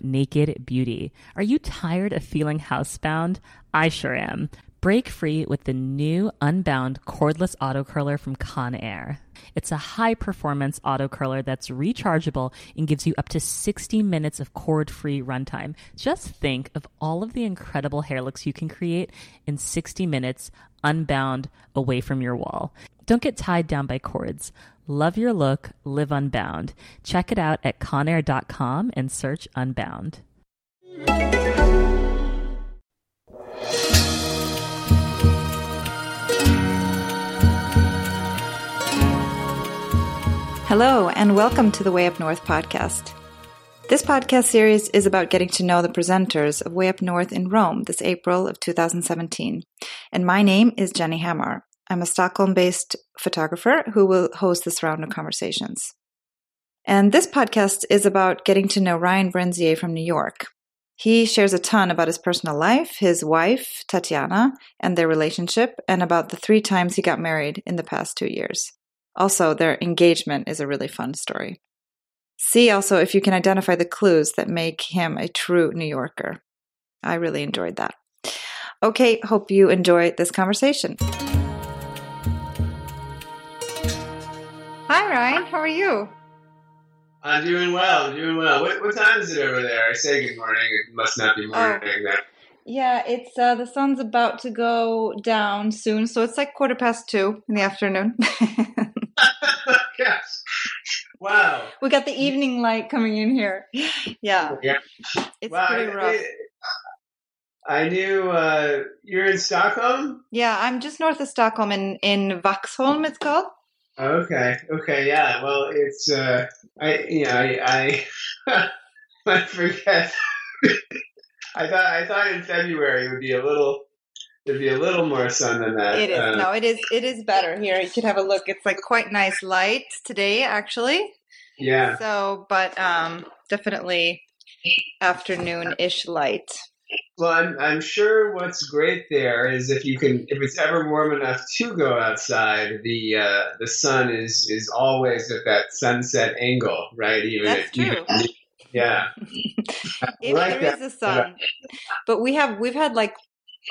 Naked Beauty. Are you tired of feeling housebound? I sure am. Break free with the new Unbound cordless auto curler from Conair. It's a high performance auto curler that's rechargeable and gives you up to 60 minutes of cord free runtime. Just think of all of the incredible hair looks you can create in 60 minutes unbound away from your wall. Don't get tied down by cords. Love your look, live unbound. Check it out at conair.com and search Unbound. Hello, and welcome to the Way Up North podcast. This podcast series is about getting to know the presenters of Way Up North in Rome this April of 2017. And my name is Jenny Hammar. I'm a Stockholm based photographer who will host this round of conversations. And this podcast is about getting to know Ryan Brenizer from New York. He shares a ton about his personal life, his wife, Tatiana, and their relationship, and about the three times he got married in the past two years. Also, their engagement is a really fun story. See also if you can identify the clues that make him a true New Yorker. I really enjoyed that. Okay, hope you enjoy this conversation. Hi, Ryan. How are you? I'm doing well. Doing well. What, what time is it over there? I say good morning. It must not be morning. Oh. Yeah, it's uh, the sun's about to go down soon, so it's like quarter past two in the afternoon. yes. Wow. We got the evening light coming in here. Yeah. Yeah. It's wow, pretty rough. I knew uh, you're in Stockholm. Yeah, I'm just north of Stockholm in in Vaxholm. It's called. Okay. Okay. Yeah. Well, it's uh, I you know I I, I forget. I thought I thought in February it would be a little there'd be a little more sun than that. It is uh, no, it is it is better here. You could have a look. It's like quite nice light today, actually. Yeah. So, but um, definitely afternoon ish light. Well, I'm I'm sure what's great there is if you can if it's ever warm enough to go outside, the uh, the sun is is always at that sunset angle, right? Even That's if, true. Even, yeah. if like there that. is a sun, but we have we've had like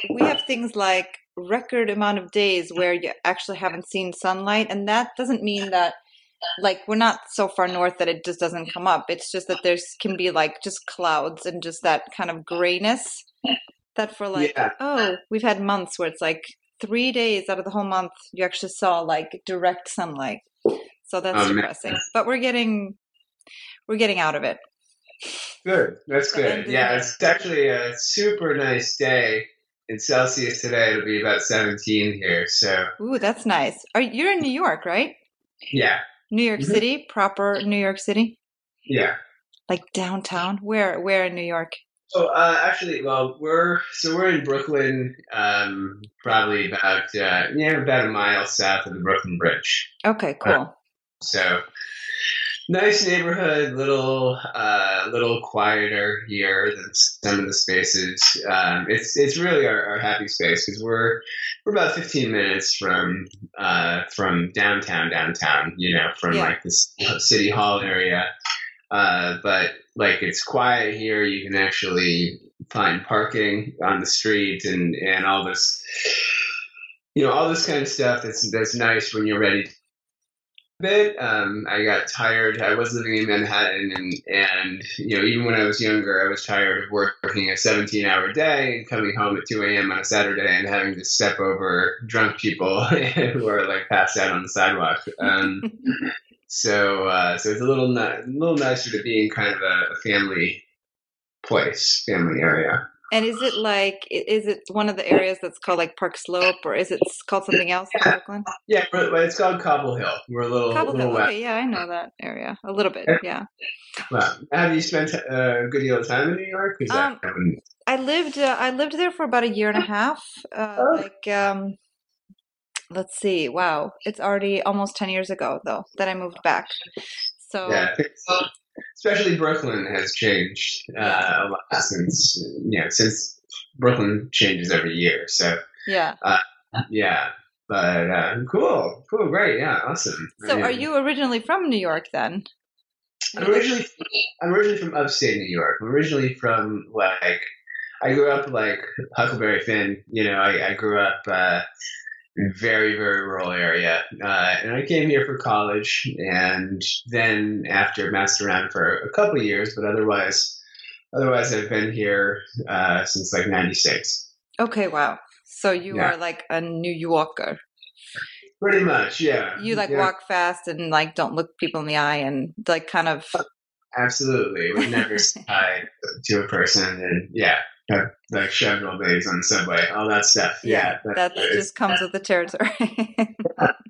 we have things like record amount of days where you actually haven't seen sunlight, and that doesn't mean that like we're not so far north that it just doesn't come up. It's just that there's can be like just clouds and just that kind of grayness that for like yeah. oh we've had months where it's like three days out of the whole month you actually saw like direct sunlight. So that's oh, depressing. Man. But we're getting we're getting out of it. Good. That's good. Yeah, it's actually a super nice day in Celsius today. It'll be about 17 here. So. Ooh, that's nice. Are you're in New York, right? Yeah. New York mm-hmm. City, proper New York City. Yeah. Like downtown. Where? Where in New York? Oh, uh, actually, well, we're so we're in Brooklyn, um, probably about uh, yeah, about a mile south of the Brooklyn Bridge. Okay, cool. Uh, so nice neighborhood, little uh, little quieter here than some of the spaces. Um, it's it's really our, our happy space because we're we're about 15 minutes from uh, from downtown downtown. You know, from yeah. like the city hall area. Uh, but like it's quiet here. You can actually find parking on the street and and all this. You know all this kind of stuff that's that's nice when you're ready bit. Um, I got tired. I was living in Manhattan, and and you know even when I was younger, I was tired of working a 17 hour day and coming home at 2 a.m. on a Saturday and having to step over drunk people who are like passed out on the sidewalk. Um, so uh, so it's a little a little nicer to be in kind of a, a family place, family area. And is it like is it one of the areas that's called like Park Slope, or is it called something else in Brooklyn? Yeah, it's called Cobble Hill. We're a little Cobble little Hill. Okay, yeah, I know that area a little bit. Yeah. Well, have you spent a good deal of time in New York? Um, I lived uh, I lived there for about a year and a half. Uh, oh. Like, um, let's see. Wow, it's already almost ten years ago though that I moved back. So yeah, especially Brooklyn has changed uh, a lot since you know since Brooklyn changes every year. So yeah, uh, yeah. But uh, cool, cool, great, yeah, awesome. So, are you originally from New York then? I'm originally I'm originally from upstate New York. I'm originally from like I grew up like Huckleberry Finn. You know, I, I grew up uh, very very rural area, uh, and I came here for college, and then after messed around for a couple of years, but otherwise, otherwise I've been here uh, since like '96. Okay, wow. So you Yeah. are like a New Yorker. Pretty much, yeah. You like Yeah, walk fast and like don't look people in the eye and like kind of Absolutely, would never say hi to a person, and yeah, have, like shoved old on the subway, all that stuff. Yeah, that it's- just comes with the territory.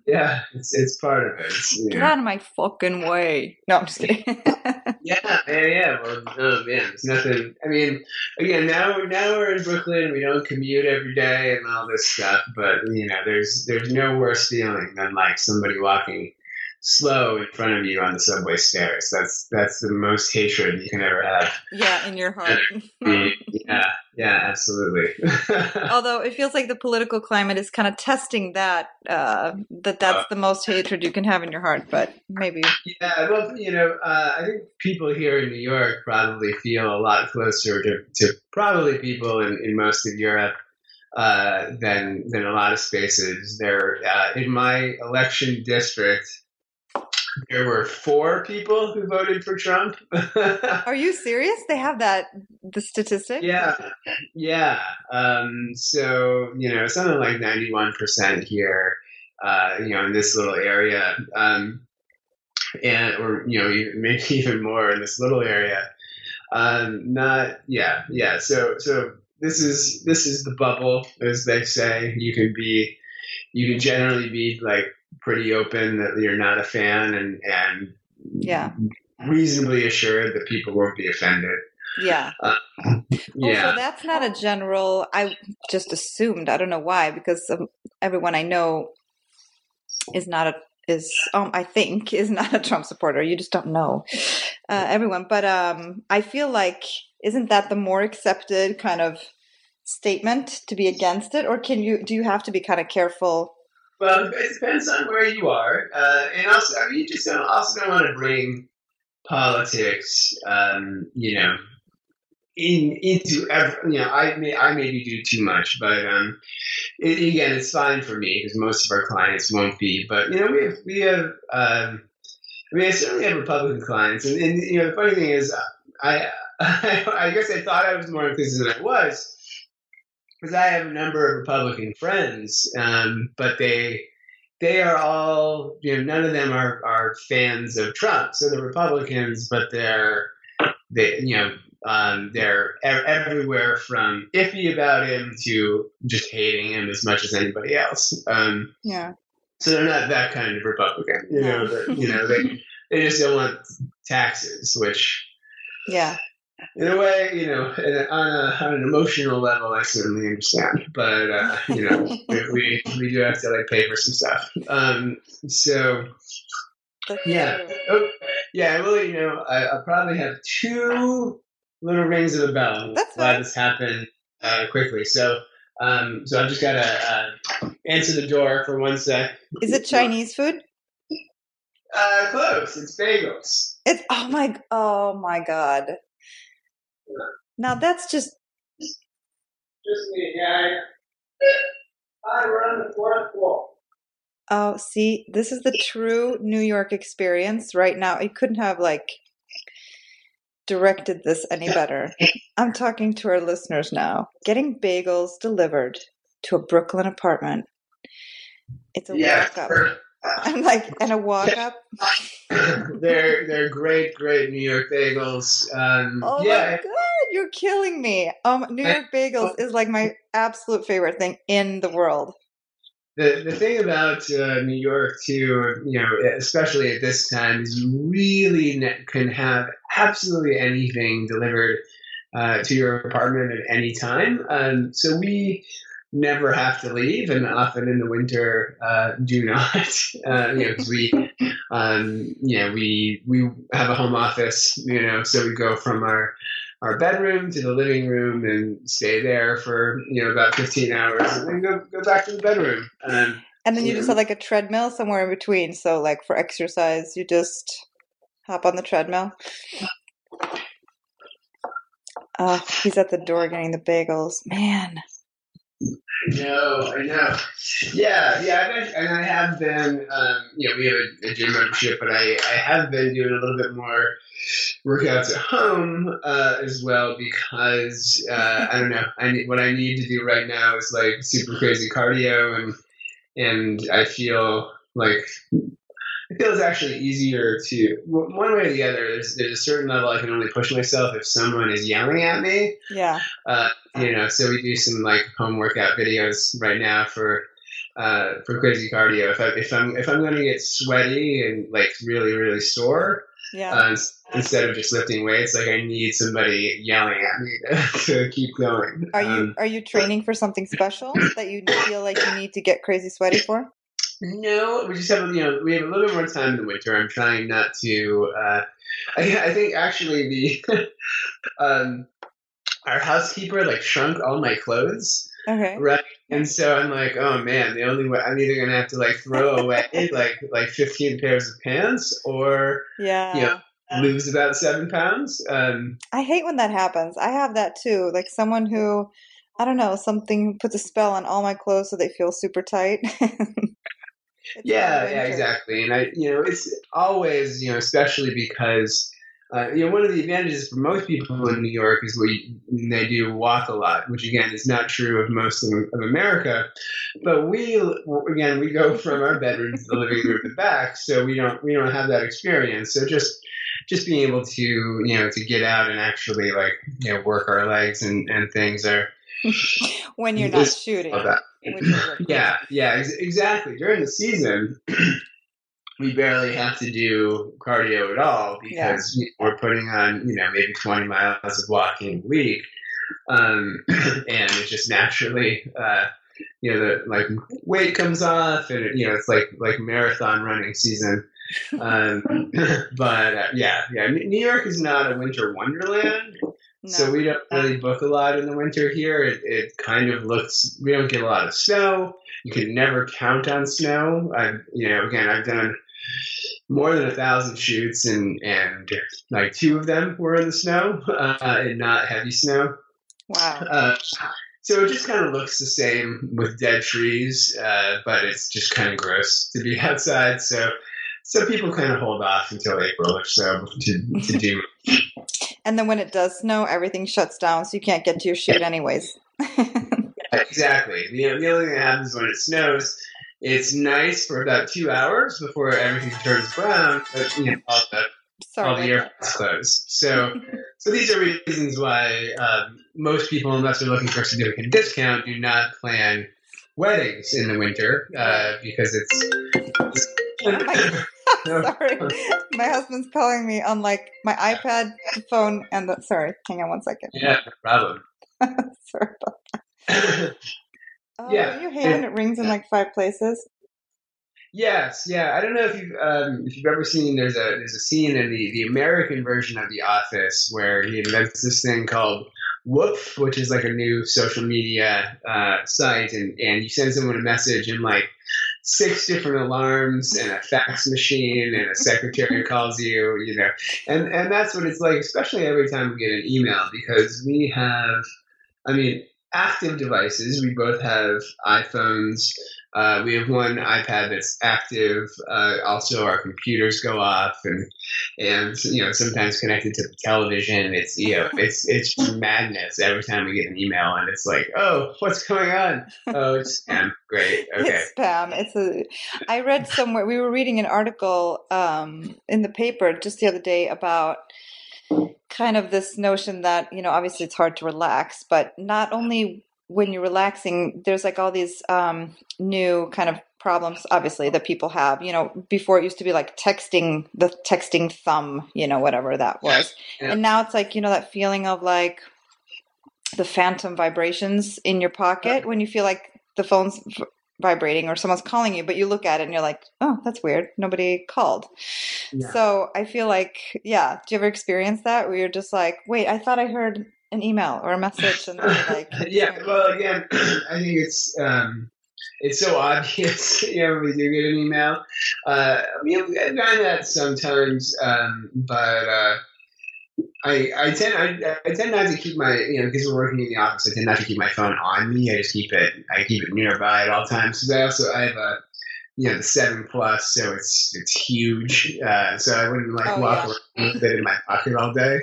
Yeah, it's it's part of it. It's, Get know. out of my fucking way. No, I'm just kidding. Yeah, yeah, yeah. Well, oh man, it's nothing. I mean, again, now now we're in Brooklyn. We don't commute every day and all this stuff. But you know, there's there's no worse feeling than like somebody walking slow in front of you on the subway stairs. That's that's the most hatred you can ever have. yeah, in your heart. yeah, yeah, absolutely. Although it feels like the political climate is kind of testing that uh, that that's the most hatred you can have in your heart. But maybe Yeah, well, you know, uh, I think people here in New York probably feel a lot closer to, to probably people in, in most of Europe uh, than than a lot of spaces. There, uh, in my election district, there were four people who voted for Trump. are you serious? They have that the statistic. yeah, yeah. Um, so you know, something like ninety-one percent here. Uh, you know, in this little area. Um, and or you know maybe even more in this little area um not yeah yeah so so this is this is the bubble as they say you can be you can generally be like pretty open that you're not a fan and and Yeah. reasonably assured that people won't be offended Yeah. yeah Also, that's not a general. I just assumed. I don't know why, because um, everyone I know is not a is um I think is not a Trump supporter. You just don't know uh, everyone. But um, I feel like isn't that the more accepted kind of statement to be against it, or can you do you have to be kind of careful? Well, it depends on where you are, uh, and also I mean, you just don't also don't want to bring politics, um, you know, in into every, you know I may I maybe do too much, but um, it, again, it's fine for me because most of our clients won't be. But you know, we have we have um, I mean, I certainly have Republican clients, and, and you know, the funny thing is, I I guess I thought I was more inclusive than I was because I have a number of Republican friends, um, but they they are all you know none of them are, are fans of Trump. So they're Republicans, but they're they you know um, they're e- everywhere from iffy about him to just hating him as much as anybody else. Um, Yeah. so they're not that kind of Republican. You know, No. you know they they just don't want taxes, which Yeah. In a way, you know, on, a, on an emotional level, I certainly understand. But uh, you know, we we do have to like pay for some stuff. Um, so Yeah. oh, yeah, I will. You know, I, I'll probably have two little rings of a bell. That's glad this happened uh, quickly. So. Um, so I've just got to uh, answer the door for one sec. Is it Chinese food? Uh, close. It's bagels. It's oh my oh my god. Now that's just Just me, yeah. I run the fourth floor. oh see this is the true New York experience right now. I couldn't have like directed this any better. I'm talking to our listeners now. Getting bagels delivered to a Brooklyn apartment. It's a Yeah, walk up. I'm like and a walk up. they're they're great, great New York bagels. Um, Oh yeah, my god, you're killing me. Um New York bagels is like my absolute favorite thing in the world. the the thing about uh, New York too, you know, especially at this time, is you really can have absolutely anything delivered uh, to your apartment at any time. Um, so we never have to leave, and often in the winter uh, do not. Uh, you know, 'cause we, um, you know, we we have a home office. You know, so we go from our our bedroom to the living room and stay there for you know about 15 hours and then go, go back to the bedroom um, And then you just have like a treadmill somewhere in between. So like for exercise, you just Hop on the treadmill. Uh, he's at the door getting the bagels. Man. I know, I know. Yeah, yeah, I've been, and I have been. Um, you know, we have a, a, gym membership, but I, I have been doing a little bit more workouts at home uh, as well because uh, I don't know. I need, what I need to do right now is like super crazy cardio, and and I feel like it feels actually easier to one way or the other. There's there's a certain level I can only push myself if someone is yelling at me. Yeah. Uh, you know, so we do some like home workout videos right now for uh, for crazy cardio. If I if I'm if I'm going to get sweaty and like really really sore, yeah. Uh, instead of just lifting weights, like I need somebody yelling at me to, to keep going. Are you um, are you training for something special that you feel like you need to get crazy sweaty for? No, we just have you know we have a little bit more time in the winter. I'm trying not to. Uh, I, I think actually the um, our housekeeper like shrunk all my clothes. Okay. Right. And so I'm like, oh man, the only way I'm either gonna have to like throw away like like 15 pairs of pants or yeah, you know, lose about seven pounds. Um, I hate when that happens. I have that too. Like someone who, I don't know, something puts a spell on all my clothes so they feel super tight. yeah, yeah, exactly. And I, you know, it's always, you know, especially because, uh, you know, one of the advantages for most people in New York is we they do walk a lot, which again is not true of most of, of America. But we, again, we go from our bedroom to the living room to the back, so we don't we don't have that experience. So just just being able to you know to get out and actually like you know work our legs and and things are when you're not shooting. yeah, yeah, ex- exactly. During the season, we barely have to do cardio at all because yeah. we're putting on, you know, maybe 20 miles of walking a week. Um, and it just naturally, uh, you know, the like weight comes off and, it, you know, it's like, like marathon running season. Um, but uh, yeah, yeah, New York is not a winter wonderland. No. So we don't really book a lot in the winter here. It, it kind of looks we don't get a lot of snow. You can never count on snow. I you know again I've done more than a thousand shoots and and like two of them were in the snow uh, and not heavy snow. Wow. Uh, so it just kind of looks the same with dead trees, uh, but it's just kind of gross to be outside. So so people kind of hold off until April or so to to do and then when it does snow, everything shuts down, so you can't get to your shoot anyways. exactly. The, the only thing that happens when it snows, it's nice for about two hours before everything turns brown, but you know, all the Sorry. all the close. So, so these are reasons why um, most people, unless they're looking for a significant discount, do not plan weddings in the winter uh, because it's. it's sorry. My husband's calling me on like my iPad, phone, and the. Sorry, hang on one second. Yeah, no problem. sorry about that. Oh, yeah. you hate when it rings in like five places? Yes, yeah. I don't know if you've um, if you've ever seen there's a there's a scene in the the American version of The Office where he invents this thing called WUPHF, which is like a new social media uh, site, and and you send someone a message and like six different alarms and a fax machine and a secretary calls you, you know, and and that's what it's like, especially every time we get an email because we have, I mean, active devices. We both have iPhones. Uh, we have one iPad that's active. Uh, also, our computers go off, and and you know sometimes connected to the television. It's you know it's it's madness every time we get an email, and it's like, oh, what's going on? Oh, it's spam. Great. Okay. It's spam. It's a. I read somewhere. We were reading an article um, in the paper just the other day about kind of this notion that you know obviously it's hard to relax but not only when you're relaxing there's like all these um, new kind of problems obviously that people have. You know before it used to be like texting the texting thumb you know whatever that was. yeah. and now it's like you know that feeling of like the phantom vibrations in your pocket when you feel like the phone's vibrating or someone's calling you, but you look at it and you're like, oh, that's weird. Nobody called. Yeah. So I feel like, yeah. Do you ever experience that where you're just like, wait, I thought I heard an email or a message and then like, yeah. Well, again, I think it's, um, it's so obvious. you know, we do get an email. Uh, I mean, I've gotten that sometimes, um, but uh, I I tend I, I tend not to keep my you know because we're working in the office. I tend not to keep my phone on me. I just keep it I keep it nearby at all times. Because I also I have a you know the seven plus, so it's it's huge. Uh, so I wouldn't like Oh, walk yeah. around with it in my pocket all day.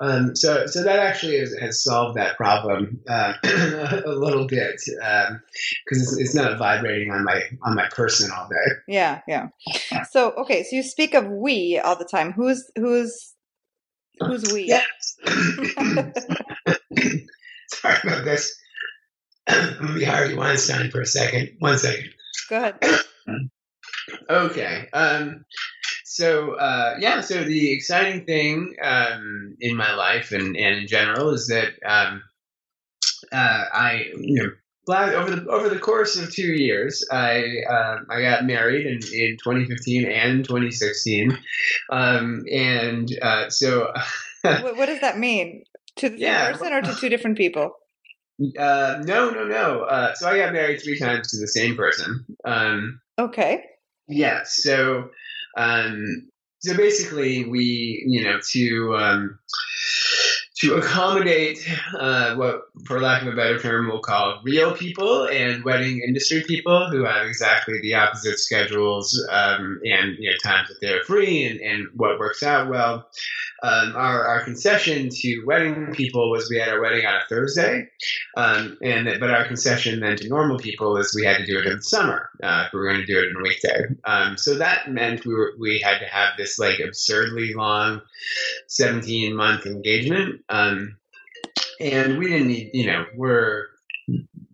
Um, so so that actually has, has solved that problem uh, a little bit because it's, it's not vibrating on my on my person all day. Yeah, yeah. So okay, so you speak of we all the time. Who's who's who's we? Yes. Sorry about this. I'm gonna be Harvey Weinstein for a second. One second. Go ahead. Okay. Um, so uh, yeah. So the exciting thing um, in my life and, and in general is that um, uh, I you know. La- Over the over the course of two years, I uh, I got married in, in 2015 and 2016, um, and uh, so what, what does that mean? To the same Yeah. person or to two different people? Uh, no, no, no. Uh, so I got married three times to the same person. Um, Okay. yeah. So, um, so basically, we, you know, to um, to accommodate uh, what, for lack of a better term, we'll call real people and wedding industry people who have exactly the opposite schedules um, and you know times that they're free and, and what works out well. Um, our, our concession to wedding people was we had our wedding on a Thursday, um, and but our concession then to normal people is we had to do it in the summer uh, if we were going to do it in a weekday. Um, so that meant we were we had to have this like absurdly long, seventeen month engagement, um, and we didn't need you know we're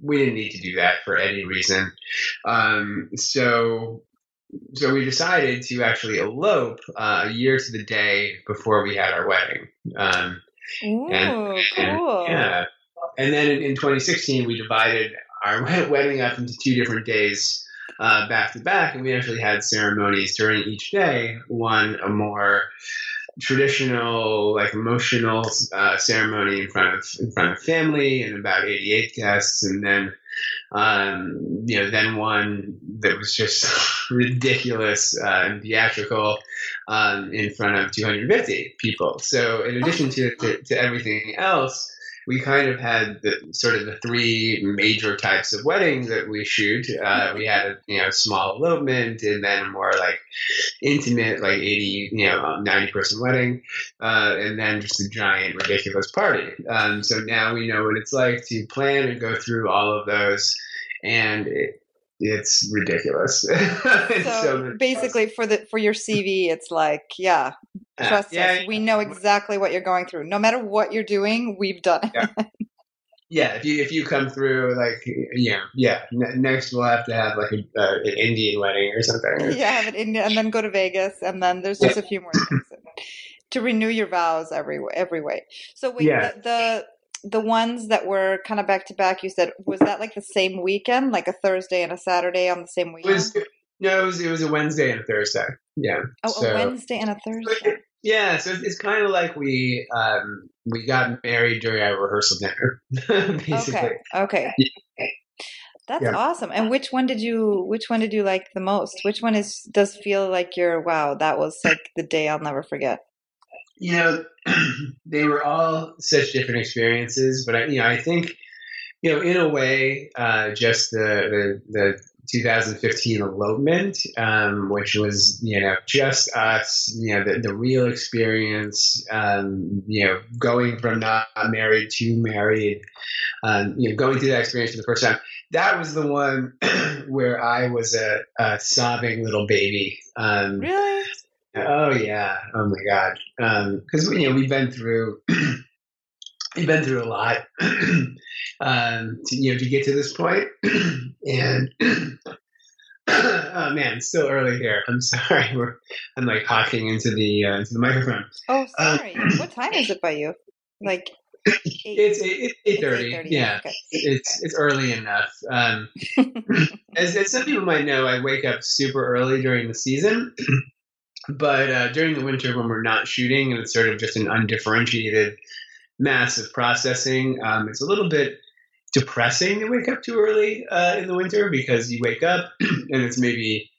we didn't need to do that for any reason. Um, so so we decided to actually elope uh, a year to the day before we had our wedding. Um, Ooh, And- cool. yeah. And then in, in 2016, we divided our wedding up into two different days uh, back to back, and we actually had ceremonies during each day. One, a more traditional, like emotional uh, ceremony in front of in front of family and about 88 guests, and then um, you know, then one that was just ridiculous uh, and theatrical um, in front of 250 people. So, in addition to, to, to everything else, we kind of had the sort of the three major types of wedding that we shoot. Uh, we had a you know small elopement, and then a more like intimate, like 80 you know 90 person wedding, uh, and then just a giant ridiculous party. Um, so now we know what it's like to plan and go through all of those, and it, it's ridiculous. It's So basically, for the for your CV, it's like, yeah, trust yeah, us. We know exactly what you're going through. No matter what you're doing, we've done it. Yeah. Yeah, if you if you come through like yeah yeah next we'll have to have like a, uh, an Indian wedding or something. yeah, have it in, and then go to Vegas, and then there's just a few more things to renew your vows every every way. So wait, Yeah. the, the the ones that were kind of back to back, you said was that like the same weekend, like a Thursday and a Saturday on the same It weekend? was no, it was it was a Wednesday and a Thursday. Yeah. oh, so- a Wednesday and a Thursday. Yeah, so it's, it's kind of like we um, we got married during our rehearsal dinner, basically. Okay, okay. That's Yeah. awesome. And which one did you which one did you like the most? Which one is does feel like your wow, that was like the day I'll never forget. You know, they were all such different experiences, but I, you know, I think, you know, in a way, uh, just the, the the 2015 elopement, um, which was you know just us, you know, the, the real experience, um, you know, going from not married to married, um, you know, going through that experience for the first time. That was the one where I was a, a sobbing little baby. Um, Really? Oh yeah. Oh my god. Because you know we've been through we've been through a lot um, to you know to get to this point, and oh man, it's still early here. I'm sorry. We're I'm like hawking into the uh, into the microphone. Oh, Um, sorry. what time is it by you? Like eight, It's eight it's thirty. 8:30, Yeah. Okay. It's it's early enough. Um, as, as some people might know, I wake up super early during the season. But uh, during the winter, when we're not shooting and it's sort of just an undifferentiated mass of processing, um, it's a little bit depressing to wake up too early uh, in the winter because you wake up and it's maybe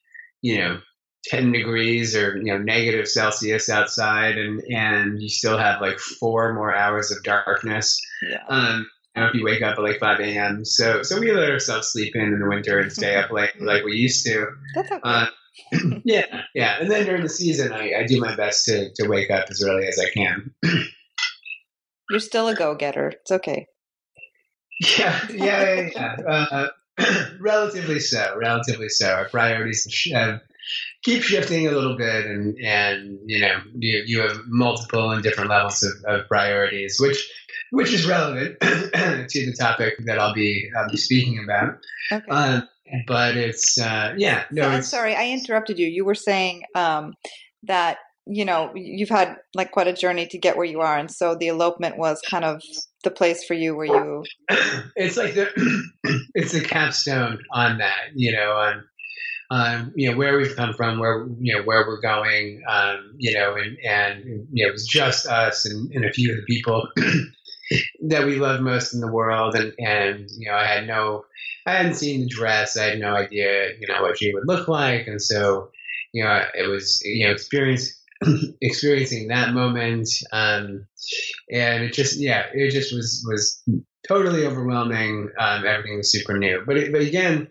you know 10 degrees or you know negative celsius outside and and you still have like four more hours of darkness Yeah. um know, if you wake up at like 5 a.m so so we let ourselves sleep in in the winter and stay up late like we used to That's okay. uh, yeah yeah and then during the season I, I do my best to, to wake up as early as i can You're still a go getter. It's okay. Yeah, yeah, yeah. yeah. Uh, relatively so. Relatively so. Our priorities uh, keep shifting a little bit, and and you know you, you have multiple and different levels of, of priorities, which which is relevant to the topic that I'll be I'll be speaking about. Okay. Um, but it's uh, yeah, no, So, I'm sorry, I interrupted you. You were saying um, that you know you've had like quite a journey to get where you are, and so the elopement was kind of the place for you where you. it's like the it's the capstone on that, you know, on um, you know where we've come from, where you know where we're going, um, you know, and and you know it was just us and, and a few of the people that we love most in the world, and and you know I had no, I hadn't seen the dress, I had no idea, you know, what she would look like, and so you know it was you know experience experiencing that moment um, and it just yeah it just was was totally overwhelming. Um, everything was super new. But it, but again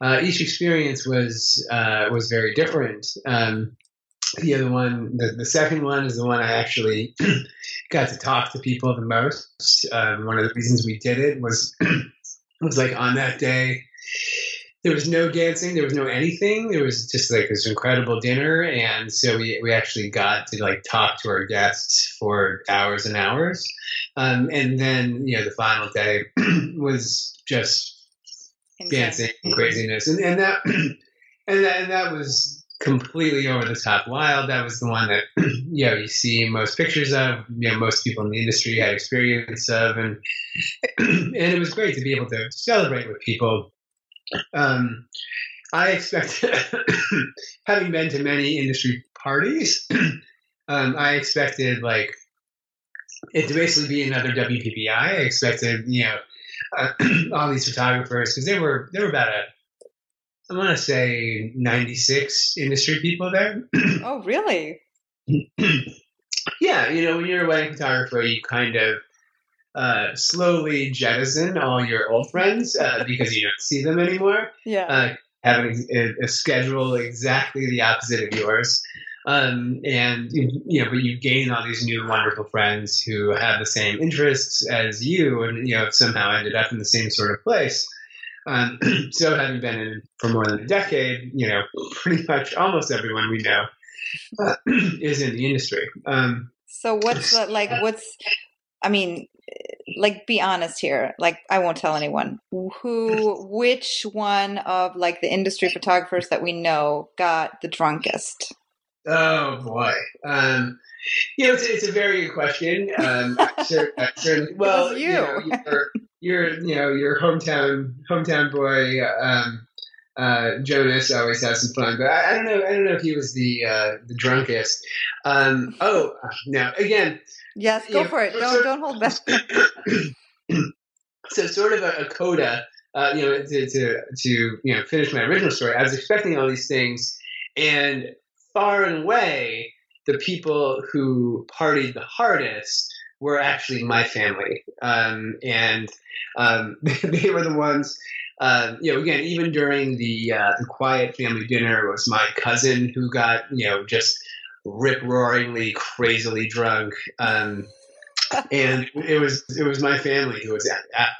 uh, each experience was uh, was very different. Um, the other one the, the second one is the one i actually got to talk to people the most. Um, one of the reasons we did it was was like on that day there was no dancing there was no anything. There was just like this incredible dinner. And so we, we actually got to like talk to our guests for hours and hours. Um, and then you know the final day was just dancing and craziness. And, and that and that and that was completely over the top wild. That was the one that you know you see most pictures of you know most people in the industry had experience of. And and it was great to be able to celebrate with people um, I expect, having been to many industry parties, um, I expected like it to basically be another WPPI. I expected, you know, uh, all these photographers because there were there were about a I want to say 96 industry people there. Oh, really? yeah, you know, when you're a wedding photographer, you kind of uh, slowly jettison all your old friends uh, because you don't see them anymore. Yeah. Uh, having a, a, schedule exactly the opposite of yours. Um, and you know, but you gain all these new wonderful friends who have the same interests as you, and you know, somehow ended up in the same sort of place. Um, so, having been in for more than a decade, you know, pretty much almost everyone we know uh, is in the industry. Um, so, what's the, like? What's I mean, like be honest here. Like I won't tell anyone who which one of like the industry photographers that we know got the drunkest. Oh boy. Um you know, it's, it's a very good question. Um, certainly, well, you. you know, you're, you're, you know, your hometown hometown boy, um, uh, Jonas always has some fun, but I, I, don't know. I don't know if he was the uh, the drunkest. Um, oh no! Again, yes, go for it. Don't don't hold back. so, sort of a, a coda. Uh, you know, to, to to you know finish my original story. I was expecting all these things, and far and away, the people who partied the hardest were actually my family, um, and um, they were the ones. Um, you know, again, even during the uh, the quiet family dinner, it was my cousin who got you know just rip roaringly, crazily drunk. Um, and it was it was my family who was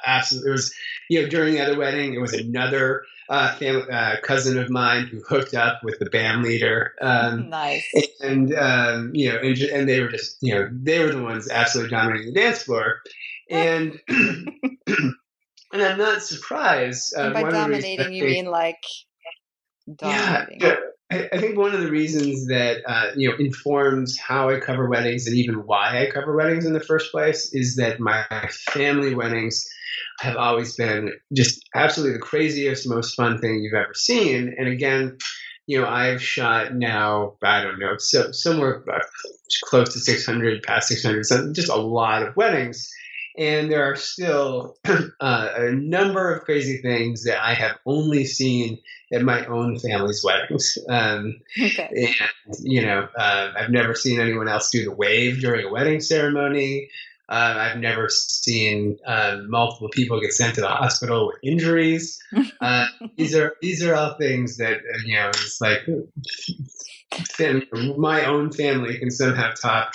absolutely it was you know during the other wedding it was another uh, family, uh, cousin of mine who hooked up with the band leader. Um, nice. And um, you know, and, and they were just you know they were the ones absolutely dominating the dance floor, and and I'm not surprised. Uh, and by dominating, you mean like dominating. Yeah, I think one of the reasons that uh, you know informs how I cover weddings and even why I cover weddings in the first place is that my family weddings have always been just absolutely the craziest, most fun thing you've ever seen. And again, you know, I've shot now I don't know, so somewhere close to 600, past 600, just a lot of weddings. And there are still uh, a number of crazy things that I have only seen at my own family's weddings. Um, Okay. and you know, uh, I've never seen anyone else do the wave during a wedding ceremony. Uh, I've never seen uh, multiple people get sent to the hospital with injuries. Uh, these are these are all things that uh, you know. It's like my own family can somehow top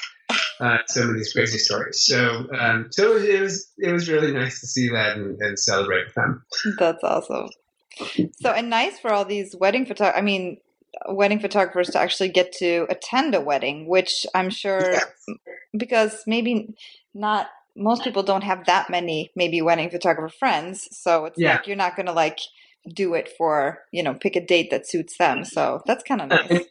uh, some of these crazy stories. So, um, so it was, it was it was really nice to see that and, and celebrate with them. That's awesome. So, and nice for all these wedding photog I mean, wedding photographers to actually get to attend a wedding, which I'm sure Yeah. because maybe not most people don't have that many maybe wedding photographer friends. So it's Yeah. like you're not going to like do it for, you know, pick a date that suits them. So that's kind of nice.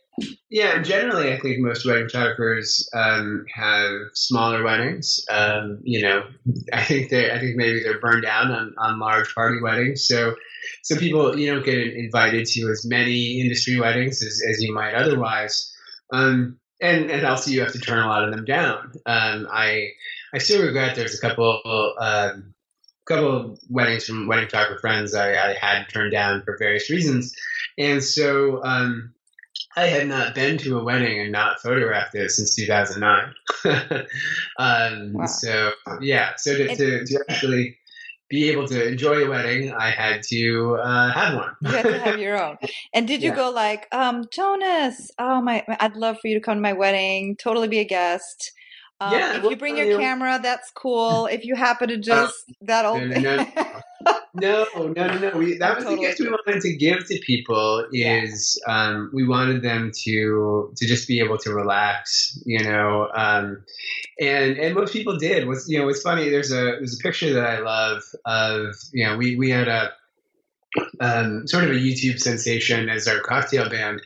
Yeah, generally, I think most wedding photographers um, have smaller weddings. Um, you know, I think they, I think maybe they're burned out on, on large party weddings. So, so people, you don't get invited to as many industry weddings as, as you might otherwise. Um, and and also you have to turn a lot of them down. Um, I I still regret there's a couple um, couple of weddings from wedding photographer friends I, I had turned down for various reasons, and so. Um, I had not been to a wedding and not photographed it since 2009. um, Wow. So yeah, so to, to, to actually be able to enjoy a wedding, I had to uh, have one. You had to have your own. And did you Yeah. go like, um, Jonas? Oh my! I'd love for you to come to my wedding. Totally be a guest. Um, Yeah, if well, you bring your camera, that's cool. If you happen to just that'll. no, no, No, no, no, no. no. We, that was totally the gift we wanted to give to people. Yeah. Is um, we wanted them to to just be able to relax, you know. Um, and and most people did. Was you know what's funny? There's a there's a picture that I love of you know we we had a um, sort of a YouTube sensation as our cocktail band.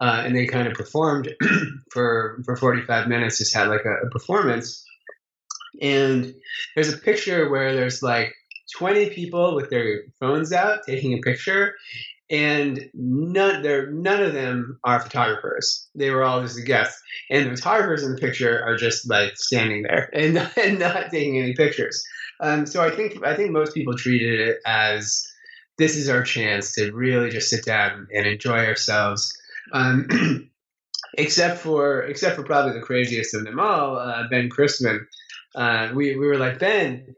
Uh, and they kind of performed for for 45 minutes, just had like a, a performance. And there's a picture where there's like 20 people with their phones out taking a picture, and none there none of them are photographers. They were all just guests, and the photographers in the picture are just like standing there and, and not taking any pictures. Um, so I think I think most people treated it as this is our chance to really just sit down and enjoy ourselves. Um, except for except for probably the craziest of them all, uh, Ben Chrisman. Uh, we we were like Ben,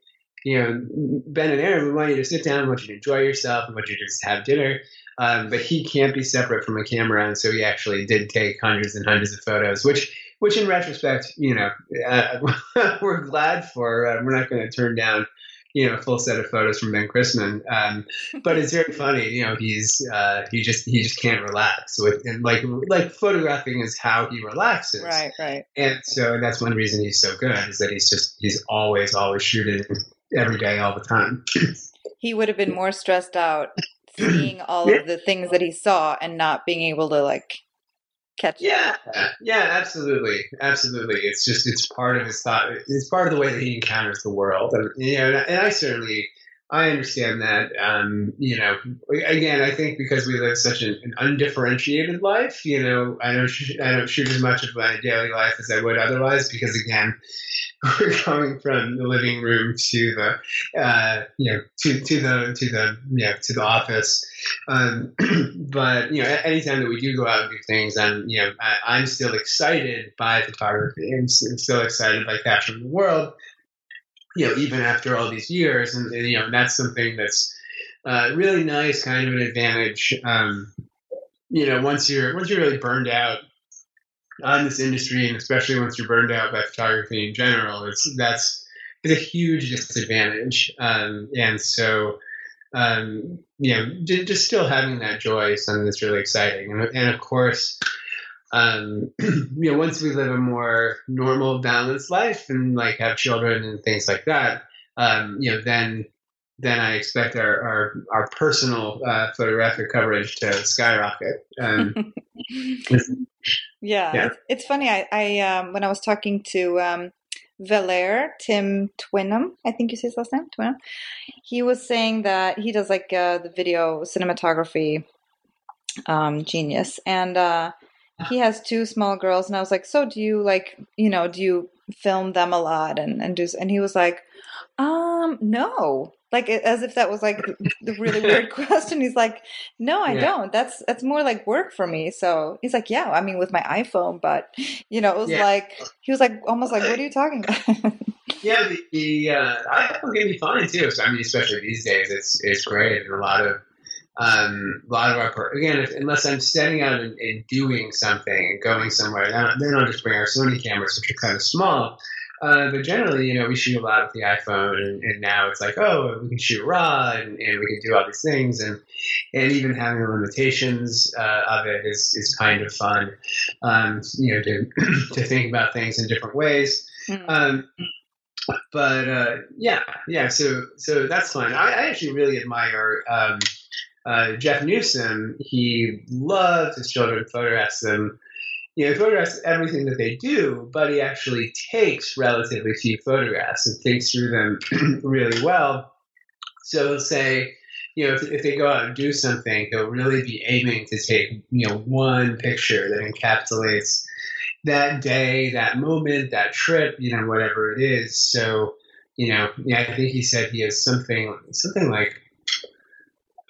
you know, Ben and Erin. We want you to sit down. We want you to enjoy yourself. We want you to just have dinner. Um, but he can't be separate from a camera, and so he actually did take hundreds and hundreds of photos, which which in retrospect, you know, uh, we're glad for. Uh, we're not going to turn down. You know, a full set of photos from Ben Chrisman, um, but it's very funny. You know, he's uh, he just he just can't relax with and like like photographing is how he relaxes, right, right. and so that's one reason he's so good is that he's just he's always always shooting every day all the time. He would have been more stressed out seeing all of the things that he saw and not being able to like catch. Yeah, yeah, absolutely, absolutely. It's just it's part of his thought. It's part of the way that he encounters the world, and you know, and I certainly I understand that. Um, you know, again, I think because we live such an, an undifferentiated life, you know, I don't sh- I don't shoot as much of my daily life as I would otherwise because again. We're going from the living room to the, uh, you know, to, to the to the yeah to the office, um, but you know, anytime that we do go out and do things, I'm you know I, I'm still excited by photography. I'm still excited by capturing the world. You know, even after all these years, and, and you know, that's something that's uh, really nice, kind of an advantage. Um, you know, once you're once you're really burned out on this industry, and especially once you're burned out by photography in general, it's that's it's a huge disadvantage. Um, and so, um, you know, j- just still having that joy is something that's really exciting. And, and of course, um, you know, once we live a more normal, balanced life and like have children and things like that, um, you know, then then I expect our our, our personal uh, photographic coverage to skyrocket. Um, Yeah, Yeah. It's, it's funny. I, I um, when I was talking to um, Valer Tim Twinham, I think you say his last name Twinham. He was saying that he does like uh, the video cinematography um, genius, and uh, he has two small girls. And I was like, so do you like you know do you film them a lot and and do? And he was like, Um, no. Like as if that was like the really weird question. He's like, "No, I yeah. don't. That's that's more like work for me." So he's like, "Yeah, I mean, with my iPhone, but you know, it was yeah. like he was like almost like, "What are you talking about?" yeah, the, the uh, iPhone can be fine too. So I mean, especially these days, it's it's great, and a lot of um, a lot of our again, if, unless I'm setting out and, and, doing something and going somewhere, then, then I'll just bring our Sony cameras, which are kind of small. Uh, but generally, you know, we shoot a lot with the iPhone, and, and now it's like, oh, we can shoot raw, and, and, we can do all these things, and and even having the limitations uh, of it is is kind of fun, um, you know, to to think about things in different ways. Mm-hmm. Um, but uh, yeah, yeah, so so that's fun. I, I actually really admire. Um, uh, Jeff Newsom, he loves his children, photographs them you know, photographs everything that they do, but he actually takes relatively few photographs and thinks through them really well. So he'll say, you know, if, if, they go out and do something, they'll really be aiming to take, you know, one picture that encapsulates that day, that moment, that trip, you know, whatever it is. So, you know, yeah, I think he said he has something, something like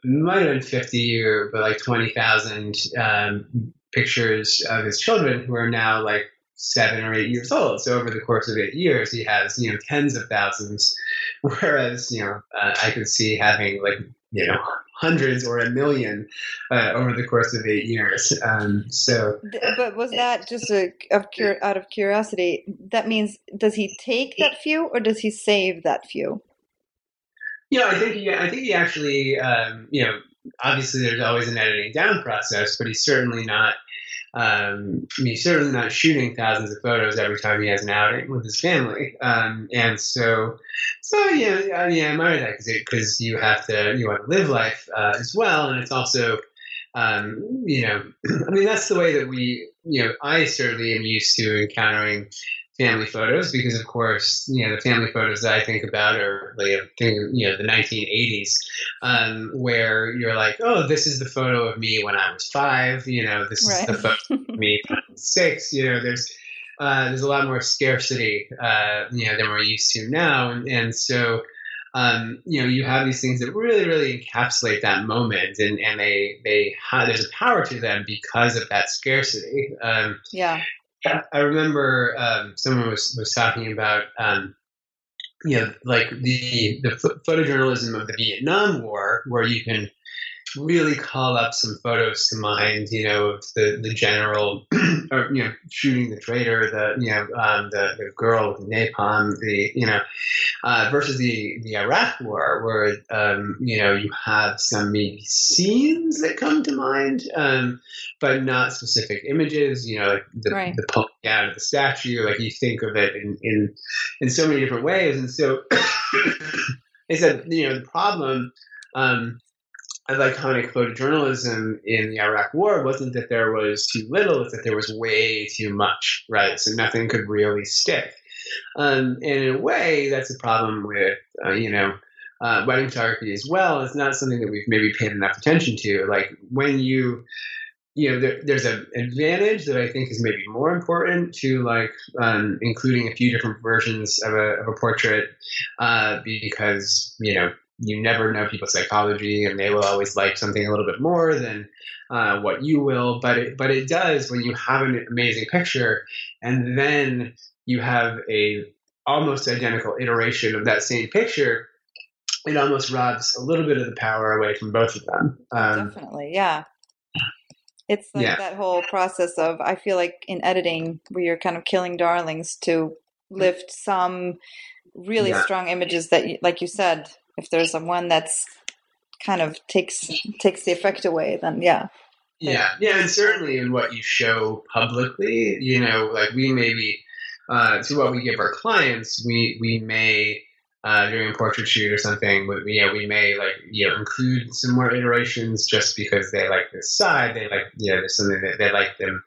might have been 50 or but like 20,000 um, pictures of his children who are now like seven or eight years old. So over the course of eight years, he has you know tens of thousands, whereas you know uh, I could see having like you know hundreds or a million uh, over the course of eight years. Um, so, but was that just a, of out of curiosity? That means does he take that few or does he save that few? You know, I think he, I think he actually, um, you know, obviously there's always an editing down process, but he's certainly not um, he's certainly not shooting thousands of photos every time he has an outing with his family. Um, and so, so yeah, I mean, I admire that because you have to, you want to live life uh, as well. And it's also, um, you know, I mean, that's the way that we, you know, I certainly am used to encountering family photos because, of course, you know, the family photos that I think about are like, you know, the 1980s, um, where you're like, oh, this is the photo of me when I was five. You know, this right. is the photo of me when I was six. You know, there's uh, there's a lot more scarcity, uh, you know, than we're used to now, and, and so. Um, you know, you have these things that really, really encapsulate that moment, and, and they they have, there's a power to them because of that scarcity. Um, yeah. I remember um, someone was, was talking about, um, you know, like the, the photojournalism of the Vietnam War, where you can really call up some photos to mind, you know, of the, the general, or, you know, shooting the traitor, the, you know, um, the, the girl with the napalm, the, you know, uh, versus the, the Iraq war, where, um, you know, you have some maybe scenes that come to mind, um, but not specific images, you know, like the, right. the pulling out of the statue, like you think of it in, in, in so many different ways. And so, they said, you know, the problem, um, of iconic photojournalism in the Iraq War wasn't that there was too little, it's that there was way too much, right? So nothing could really stick. Um, and in a way, that's a problem with, uh, you know, uh, wedding photography as well. It's not something that we've maybe paid enough attention to. Like when you, you know, there, there's an advantage that I think is maybe more important to like um, including a few different versions of a, of a portrait uh, because, you know, you never know people's psychology, and they will always like something a little bit more than uh, what you will. But it, but it does when you have an amazing picture, and then you have a almost identical iteration of that same picture. It almost robs a little bit of the power away from both of them. Um, Definitely, yeah. It's like yeah. that whole process of I feel like in editing where you're kind of killing darlings to lift some really yeah. strong images that, like you said, if there's someone one that's kind of takes takes the effect away, then yeah. Yeah, yeah, and certainly in what you show publicly, you know, like we maybe uh, to what we give our clients, we we may uh, during a portrait shoot or something, we, you know, we may like you know include some more iterations just because they like this side. They like you know there's something that they like them.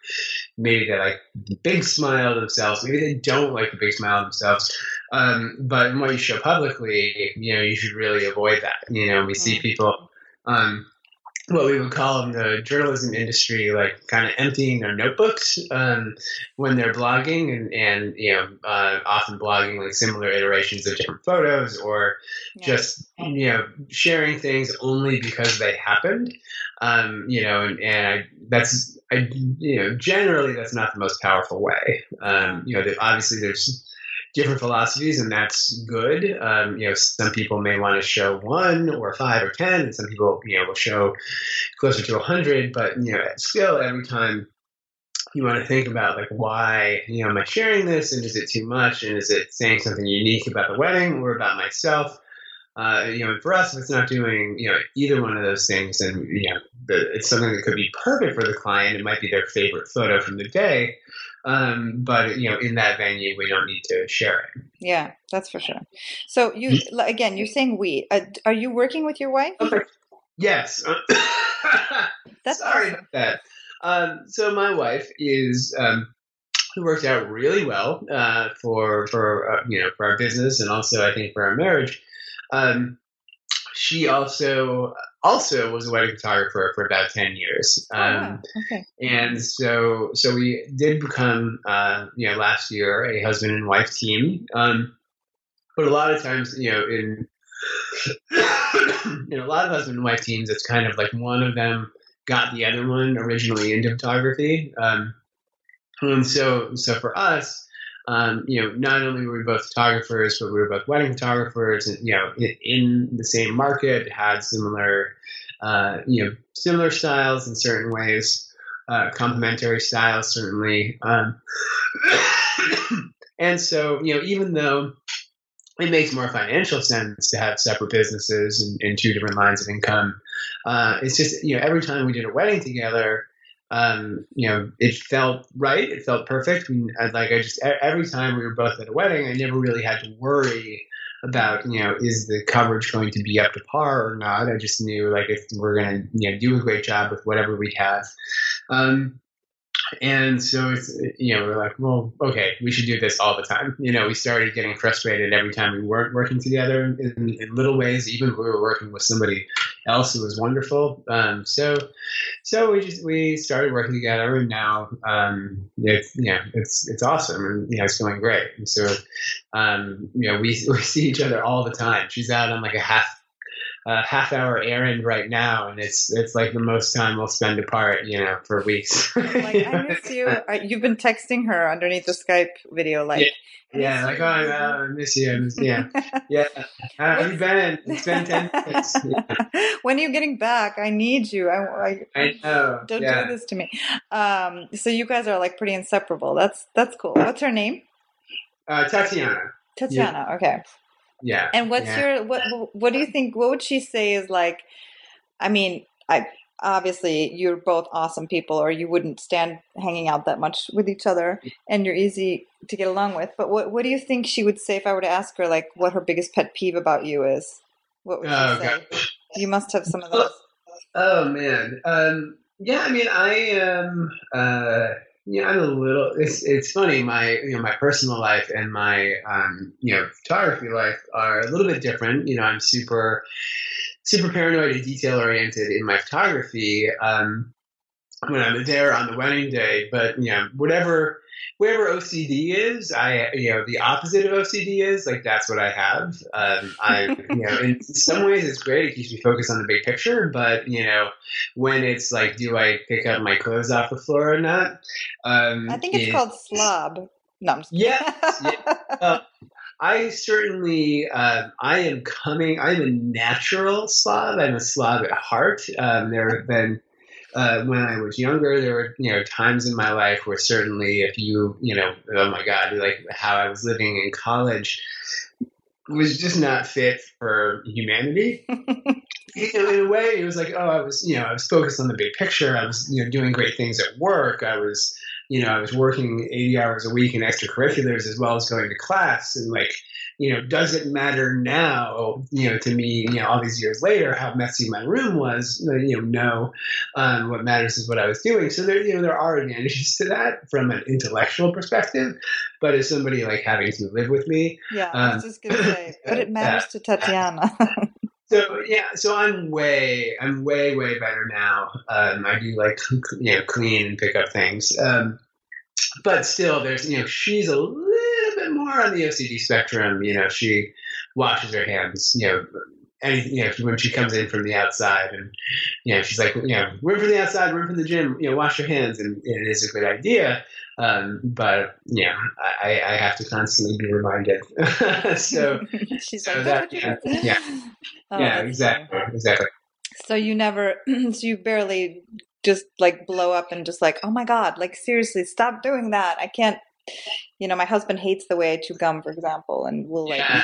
Maybe they like the big smile themselves. Maybe they don't like the big smile themselves. Um, but what you show publicly, you know, you should really avoid that. You know, we see mm-hmm. people. Um, what we would call in the journalism industry, like kind of emptying their notebooks um, when they're blogging, and, and you know, uh, often blogging like similar iterations of different photos, or yeah. just you know, sharing things only because they happened. Um, you know, and, and I, that's I, you know, generally that's not the most powerful way. Um, you know, obviously there's different philosophies, and that's good. Um, you know, some people may want to show one or five or ten, and some people, you know, will show closer to a hundred. But you know, still, every time you want to think about like why you know am I sharing this, and is it too much, and is it saying something unique about the wedding or about myself? Uh, you know, for us, if it's not doing you know either one of those things, then you know the, it's something that could be perfect for the client. It might be their favorite photo from the day, um, but you know, in that venue, we don't need to share it. Yeah, that's for sure. So you mm-hmm. again, you're saying we. Uh, are you working with your wife? Okay. Yes. that's sorry awesome. about that. Um, so my wife is. Um, who worked out really well uh, for for uh, you know for our business and also I think for our marriage. Um, she also also was a wedding photographer for about 10 years. Oh, um, oh, okay. And so, so we did become, uh, you know, last year a husband and wife team. Um, but a lot of times, you know, in, you know, a lot of husband and wife teams, it's kind of like one of them got the other one originally into photography. Um, and so, so for us, um, you know, not only were we both photographers, but we were both wedding photographers, and you know, in, the same market, had similar, uh, you know, similar styles in certain ways, uh, complementary styles certainly. Um, and so, you know, even though it makes more financial sense to have separate businesses and, and two different lines of income, uh, it's just you know, every time we did a wedding together um, you know, it felt right. It felt perfect. And like I just every time we were both at a wedding, I never really had to worry about you know is the coverage going to be up to par or not. I just knew like if we're gonna you know do a great job with whatever we have. Um, and so it's, you know, we're like, well, okay, we should do this all the time. You know, we started getting frustrated every time we weren't working together in, in little ways, even if we were working with somebody who was wonderful. Um, so, so we just, we started working together and now, um, it's, it's, it's awesome and, you know, it's going great. And so, um, you know, we, we see each other all the time. She's out on like a half a half hour errand right now, and it's it's like the most time we'll spend apart, you know, for weeks. like I miss you. You've been texting her underneath the Skype video, like. Yeah. Yeah, like oh, I, miss you. I miss, yeah, yeah. How have been? It's been ten minutes. Yeah. When are you getting back? I need you. I, I, I know. Don't yeah. do this to me. Um, so you guys are like pretty inseparable. That's that's cool. What's her name? Uh, Tatiana. Tatiana. Yeah. Okay. Yeah. And what's yeah. your what what do you think what would she say is like I mean, I obviously you're both awesome people or you wouldn't stand hanging out that much with each other and you're easy to get along with. But what what do you think she would say if I were to ask her like what her biggest pet peeve about you is? What would she oh, say? You must have some of those. Oh, oh man. Um yeah, I mean I am uh yeah, I'm a little. It's it's funny. My you know my personal life and my um, you know photography life are a little bit different. You know, I'm super super paranoid and detail oriented in my photography. Um, when I'm there on the wedding day, but you know whatever wherever OCD is, I you know the opposite of OCD is like that's what I have. Um, I you know in some ways it's great. It keeps me focused on the big picture, but you know when it's like, do I pick up my clothes off the floor or not? Um, I think it's it, called slob. No, I'm yes, yeah. Uh, I certainly, uh, I am coming. I'm a natural slob. I'm a slob at heart. Um, there have been uh, when I was younger, there were you know times in my life where certainly if you you know oh my god like how I was living in college was just not fit for humanity. you know, in a way, it was like oh I was you know I was focused on the big picture. I was you know doing great things at work. I was you know I was working eighty hours a week in extracurriculars as well as going to class and like you know, does it matter now, you know, to me, you know, all these years later, how messy my room was, you know, no, um, what matters is what I was doing. So there, you know, there are advantages to that from an intellectual perspective, but as somebody like having to live with me. Yeah, um, I was just going to say, but it matters to Tatiana. so yeah, so I'm way, I'm way, way better now. Um, I do like you know clean and pick up things, um, but still, there's you know she's a on the OCD spectrum. You know, she washes her hands. You know, anything, you know, when she comes in from the outside, and you know, she's like, you know, room from the outside, room from the gym. You know, wash your hands, and, and it is a good idea. Um, but yeah, I, I, have to constantly be reminded. so she's so like, that, you yeah, do." yeah, Oh, yeah, exactly, funny. exactly. So you never, so you barely just like blow up and just like, oh my god, like seriously, stop doing that. I can't. You know, my husband hates the way I chew gum, for example, and will like. Yeah.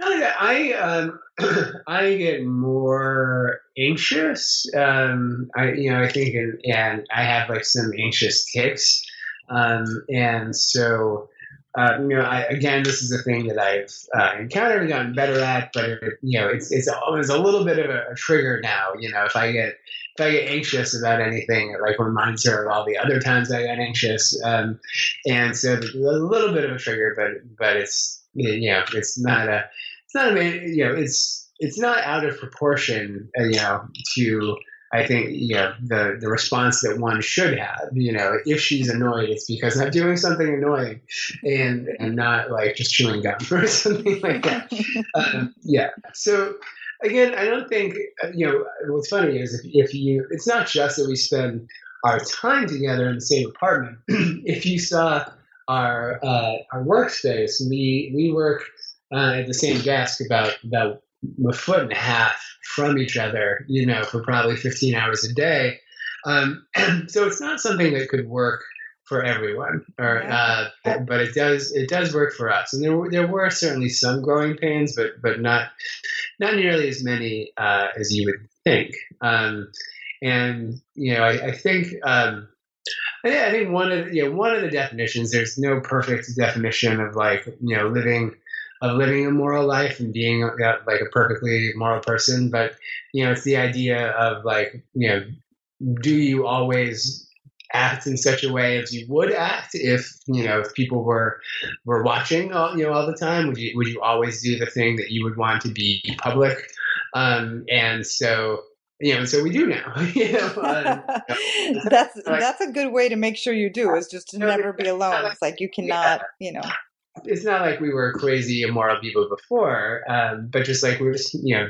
No, I um, I get more anxious. Um, I you know I think and, and I have like some anxious tics, um, and so uh, you know I, again this is a thing that I've uh, encountered and gotten better at, but it, you know it's it's always a little bit of a, a trigger now. You know if I get if I get anxious about anything, it like reminds her of all the other times I got anxious, um, and so a little bit of a trigger, but but it's you know it's not a it's not a you know it's it's not out of proportion uh, you know to I think you know the the response that one should have. You know if she's annoyed it's because I'm doing something annoying and and not like just chewing gum or something like that. Um, yeah. So again I don't think uh, you know what's funny is if, if you it's not just that we spend our time together in the same apartment if you saw our uh, our workspace we we work uh, at the same desk about about a foot and a half from each other, you know, for probably 15 hours a day. Um, so it's not something that could work for everyone, or uh, but it does it does work for us. And there were, there were certainly some growing pains, but but not not nearly as many uh, as you would think. Um, and you know, I, I think. Um, I I think one of the, you know, one of the definitions. There's no perfect definition of like you know living of living a moral life and being uh, like a perfectly moral person, but you know it's the idea of like you know do you always act in such a way as you would act if you know if people were were watching all, you know all the time would you would you always do the thing that you would want to be public um, and so you know so we do now you know um, that's like- that's a good way to make sure you do is just to No, never be alone. It's like you cannot, you know. it's not like we were crazy immoral people before, um, but just like we're just you know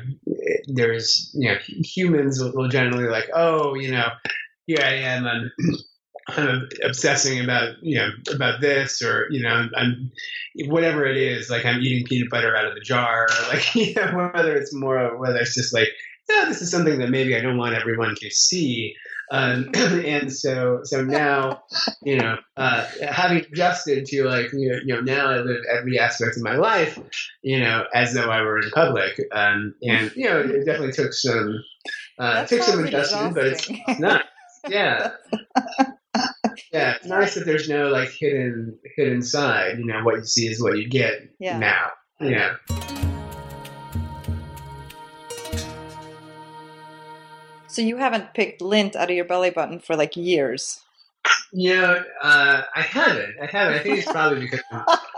there's you know humans will, will generally like oh you know here I am I'm I'm obsessing about you know about this or you know I'm whatever it is like I'm eating peanut butter out of the jar or like you know whether it's more whether it's just like yeah this is something that maybe I don't want everyone to see. Um, and so so now you know uh, having adjusted to like you know, you know now I live every aspect of my life you know as though I were in public. Um, and you know it definitely took some uh, took some adjustment but it's not. Yeah yeah it's nice that there's no like hidden hidden side you know what you see is what you get Yeah. now yeah So you haven't picked lint out of your belly button for like years. You know, uh, I haven't. I haven't. I think it's probably because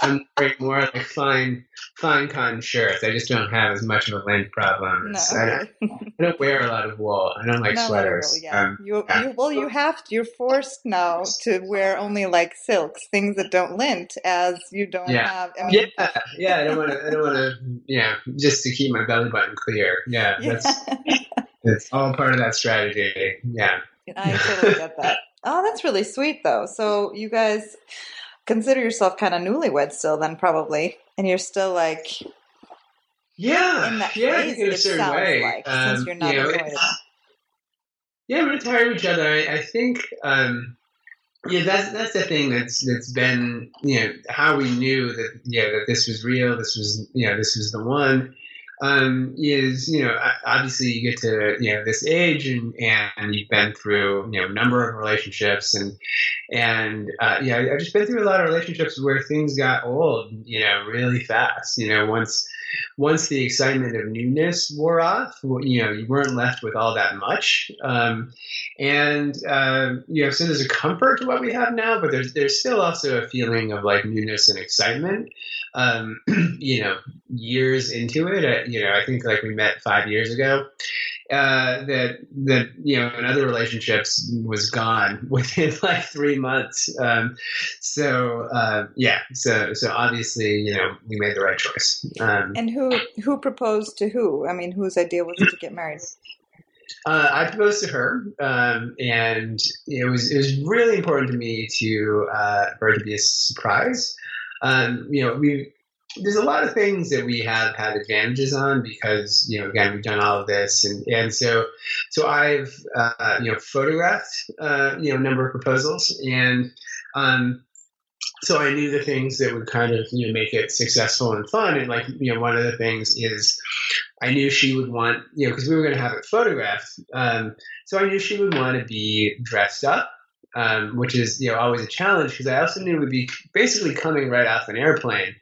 I'm, wearing more like fine, fine cotton shirts. I just don't have as much of a lint problem. No, I, don't, I don't wear a lot of wool. I don't like Not sweaters. yeah. Um, you, yeah. you, well, you have to. You're forced now to wear only like silks, things that don't lint, as you don't Yeah. have. I mean, yeah, yeah. I don't want to. I don't want to. Yeah, just to keep my belly button clear. Yeah, yeah. that's it's all part of that strategy. Yeah. I totally get that. Oh, that's really sweet, though. So you guys consider yourself kind of newlywed still, then probably, and you're still like Yeah, in that yeah, phase. in a It certain sounds way. like Um, since you're not you know, annoyed. Yeah, we're tired of each other. I, I think, um, yeah, that's that's the thing that's that's been, you know, how we knew that, yeah, that this was real. This was, you know, this was the one. Um, is you know, obviously you get to you know this age and and you've been through you know a number of relationships and and uh, yeah, I've just been through a lot of relationships where things got old, you know, really fast. You know, once once the excitement of newness wore off, you know, you weren't left with all that much. Um, and uh, you know, so there's a comfort to what we have now, but there's there's still also a feeling of like newness and excitement. Um, you know, years into it, uh, you know, I think like we met five years ago, uh, that that you know in other relationships was gone within like three months. Um, so uh, yeah, so so obviously you know we made the right choice. Um, and who who proposed to who? I mean, whose idea was it to get married? Uh, I proposed to her, um, and it was it was really important to me to uh, for it to be a surprise. Um, you know, we there's a lot of things that we have had advantages on because you know again we've done all of this and and so so I've uh, you know photographed uh, you know a number of proposals and um, so I knew the things that would kind of you know make it successful and fun and like you know one of the things is I knew she would want you know because we were going to have it photographed um, so I knew she would want to be dressed up um, which is you know always a challenge because I also knew we'd be basically coming right off an airplane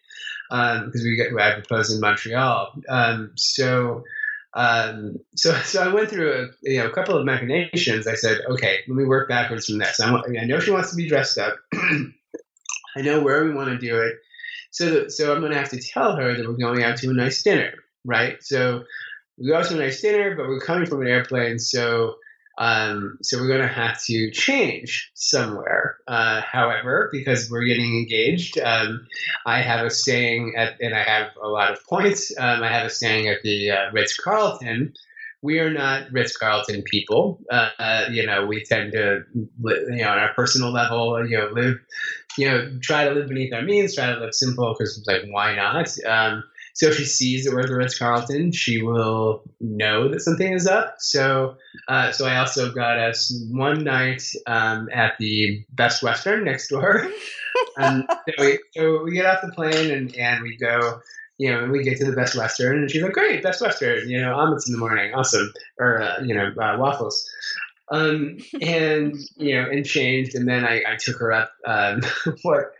because um, we I proposed in Montreal. Um, so. Um, so, so I went through a, you know, a couple of machinations. I said, okay, let me work backwards from this. I, want, I know she wants to be dressed up. I know where we want to do it. So, so I'm going to have to tell her that we're going out to a nice dinner, right? So we go to a nice dinner, but we're coming from an airplane, so um, so we're going to have to change somewhere. Uh, however, because we're getting engaged, um, I have a staying at, and I have a lot of points. Um, I have a staying at the uh, Ritz Carlton. We are not Ritz Carlton people. Uh, you know, we tend to, you know, on our personal level, you know, live, you know, try to live beneath our means, try to live simple because, like, why not? Um, so if she sees that we're at the Ritz Carlton, she will know that something is up. So, uh, so I also got us one night um, at the Best Western next door. and so we, so we get off the plane and, and we go, you know, and we get to the Best Western, and she's like, "Great, Best Western, you know, omelets in the morning, awesome, or uh, you know, uh, waffles." Um, and you know, and changed, and then I, I took her up um, what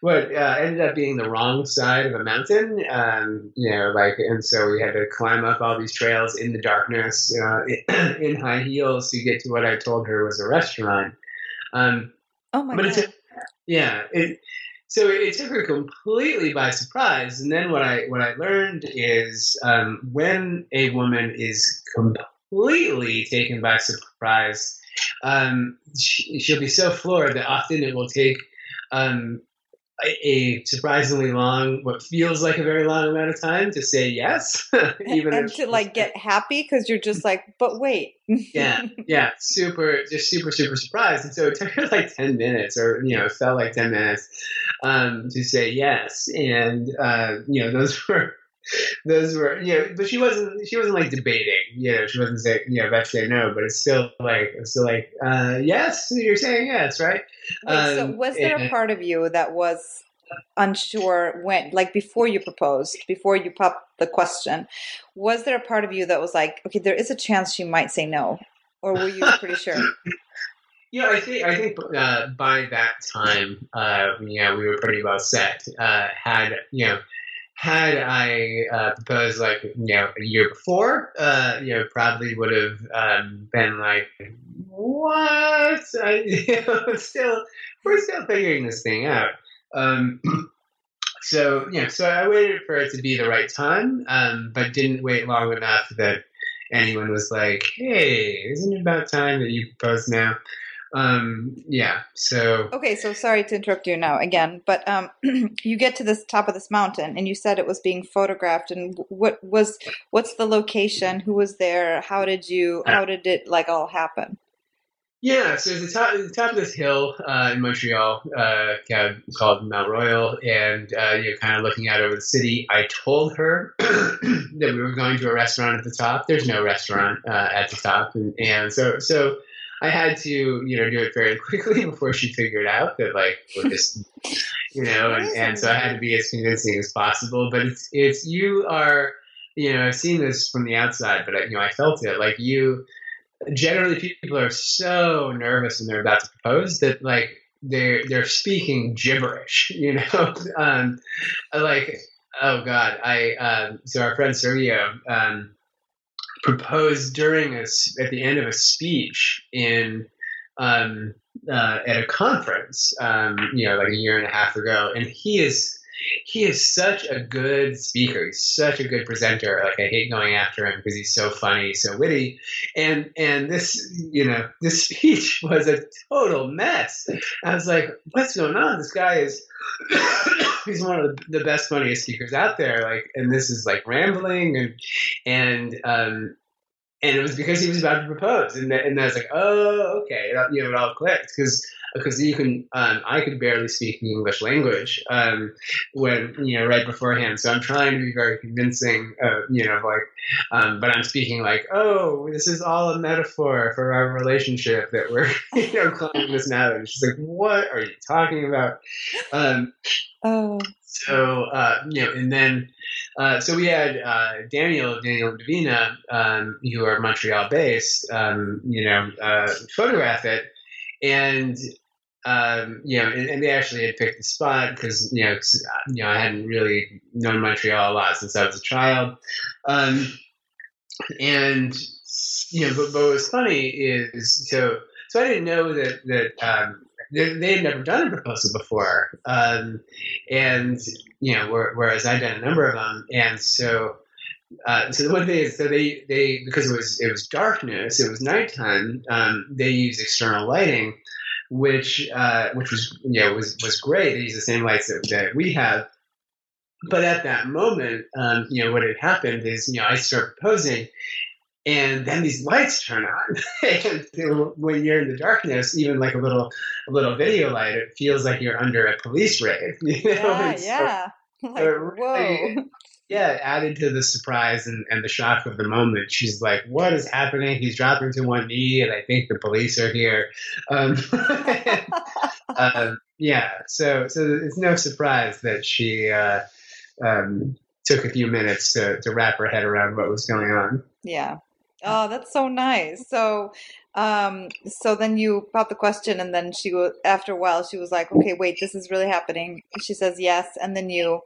what uh, ended up being the wrong side of a mountain. Um, you know, like, and so we had to climb up all these trails in the darkness uh, in high heels to get to what I told her was a restaurant. Um, oh my but god! yeah, it, so it, took her completely by surprise. And then what I what I learned is um, when a woman is completely taken by surprise. Um, she, will be so floored that often it will take um, a surprisingly long, what feels like a very long amount of time to say yes, even and to like get happy because you're just like, but wait. yeah, yeah, super, just super, super surprised, and so it took her like ten minutes, or you know, it felt like ten minutes um, to say yes, and uh, you know, those were those were you know but she wasn't she wasn't like debating you know she wasn't saying you know about to say no but it's still like it's still like uh yes you're saying yes right Wait, um, so was there and, a part of you that was unsure when like before you proposed before you popped the question was there a part of you that was like okay there is a chance she might say no or were you pretty sure Yeah, I think I think uh, by that time, uh, yeah, we were pretty well set. Uh, had you know, had I uh, proposed like you know a year before, uh, you know probably would have um, been like, what? I, you know, still we're still figuring this thing out. Um, so yeah, so I waited for it to be the right time, um, but didn't wait long enough that anyone was like, "Hey, isn't it about time that you propose now?" Um yeah so okay so sorry to interrupt you now again but um you get to this top of this mountain and you said it was being photographed and what was what's the location? Who was there? How did you how did it like all happen? Yeah so the top the top of this hill uh, in montreal uh, called mount royal and uh, you're kind of looking out over the city. I told her that we were going to a restaurant at the top. There's no restaurant uh, at the top and, and so so I had to, you know, do it very quickly before she figured out that like we're just, you know, and, and so I had to be as convincing as possible. But it's it's you are, you know, I've seen this from the outside, but I, you know, I felt it. Like you, generally, people are so nervous when they're about to propose that like they're they're speaking gibberish, you know, um, like Oh God, I um, so our friend Sergio um, proposed during a at the end of a speech in um, uh, at a conference, um, you know, like a year and a half ago, and he is he is such a good speaker. He's such a good presenter. Like I hate going after him because he's so funny, so witty. And and this, you know, this speech was a total mess. I was like, what's going on? This guy is he's one of the best funniest speakers out there. Like, and this is like rambling and and um and it was because he was about to propose, and and I was like, oh, okay, you know, it all clicked because because you can um, I could barely speak the English language um, when you know right beforehand. So I'm trying to be very convincing, uh, you know, like, um, but I'm speaking like, oh, this is all a metaphor for our relationship that we're you know climbing this mountain. She's like, what are you talking about? Um, oh. So uh, you know, and then. Uh, so we had uh, Daniel, Daniel and Davina, um, who are Montreal based, um, you know, uh, photograph it, and um, you know, and, and, they actually had picked the spot because you know, you know, I hadn't really known Montreal a lot since I was a child, um, and you know, but, but what was funny is so so I didn't know that that um, they, they, had never done a proposal before, um, and you know, whereas I'd done a number of them, and so. Uh, so the one thing is, so they, they because it was it was darkness, it was nighttime. Um, they used external lighting, which uh, which was you know was was great. They use the same lights that, that we have. But at that moment, um, you know what had happened is you know I start posing, and then these lights turn on. and when you're in the darkness, even like a little a little video light, it feels like you're under a police raid. You know? Yeah, yeah. like, whoa yeah, added to the surprise and, and the shock of the moment. She's like, "What is happening?" He's dropping to one knee, and I think the police are here. Um, uh, yeah, so so it's no surprise that she uh, um, took a few minutes to to wrap her head around what was going on. Yeah. Oh, that's so nice. So, um, so then you popped the question, and then she was after a while she was like, "Okay, wait, this is really happening." She says yes, and then you,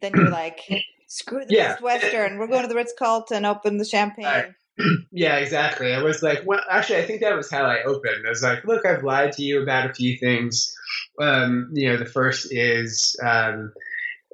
then you're like screw the yeah. Western. We're going to the Ritz Carlton, open the champagne. yeah, exactly. I was like, well, actually, I think that was how I opened. I was like, look, I've lied to you about a few things. Um, you know, the first is um,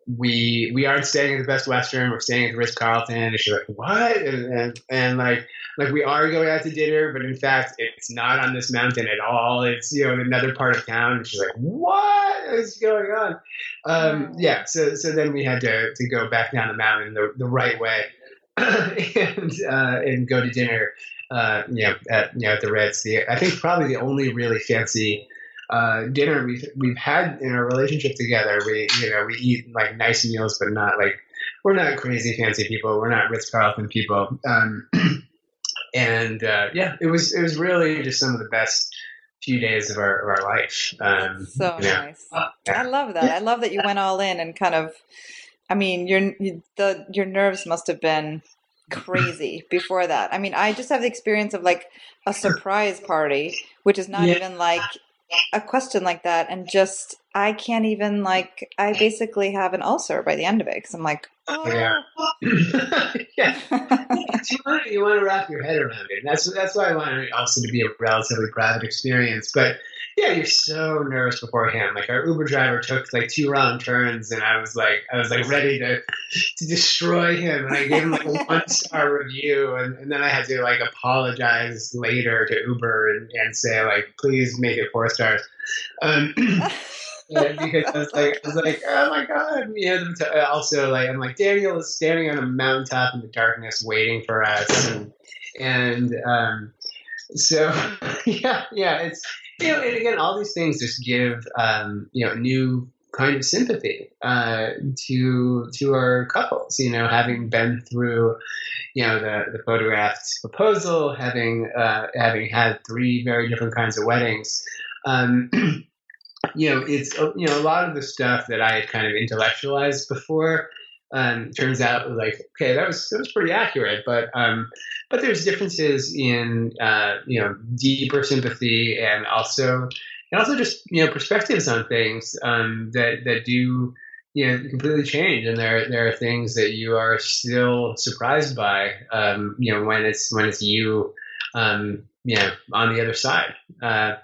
we we aren't staying at the Best Western. We're staying at the Ritz Carlton. And she's like, what? And, and, and like like we are going out to dinner, but in fact, it's not on this mountain at all. It's you know in another part of town. And she's like, what is going on? Um, yeah. So so then we had to to go back down the mountain the the right way. and uh, and go to dinner, uh, you know, at you know at the Ritz. The I think probably the only really fancy uh, dinner we've we've had in our relationship together. We you know we eat like nice meals, but not like we're not crazy fancy people. We're not Ritz Carlton people. Um, and uh, yeah, it was it was really just some of the best few days of our of our life. Um, so you know, nice. Uh, yeah. I love that. I love that you went all in and kind of. I mean, your the your nerves must have been crazy before that. I mean, I just have the experience of like a surprise party, which is not yeah. even like a question like that and just I can't even like I basically have an ulcer by the end of it because I'm like oh. yeah yeah you, want, you want to wrap your head around it and that's that's why I want it also to be a relatively private experience but yeah, you're so nervous beforehand. Like our Uber driver took like two wrong turns, and I was like, I was like ready to to destroy him, and I gave him like a one star review, and, and then I had to like apologize later to Uber and, and say like, please make it four stars. Um, yeah, because like, I was like, oh my god. Yeah. Also, like, I'm like, Daniel is standing on a mountaintop in the darkness, waiting for us, and and um, so yeah, yeah, it's you know, and again, all these things just give um, you know new kind of sympathy uh, to to our couples. You know, having been through you know the the photographed proposal, having uh, having had three very different kinds of weddings. Um, you know, it's you know a lot of the stuff that I had kind of intellectualized before um, turns out like okay that was that was pretty accurate but um, but there's differences in uh, you know deeper sympathy and also and also just you know perspectives on things um, that that do you know completely change. And there there are things that you are still surprised by um, you know when it's when it's you um, you know on the other side. Uh,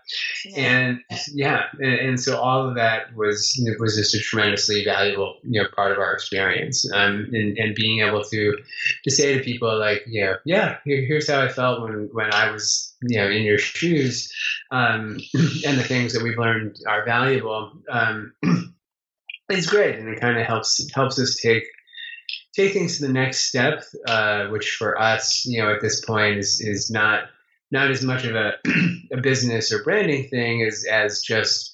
yeah. and yeah and, and, so all of that was was just a tremendously valuable you know part of our experience. Um, and, and being able to to say to people like you know yeah here, here's how I felt when when I was you know in your shoes um, and the things that we've learned are valuable um, it's great, and it kind of helps helps us take take things to the next step, uh, which for us, you know, at this point is is not not as much of a a business or branding thing as as just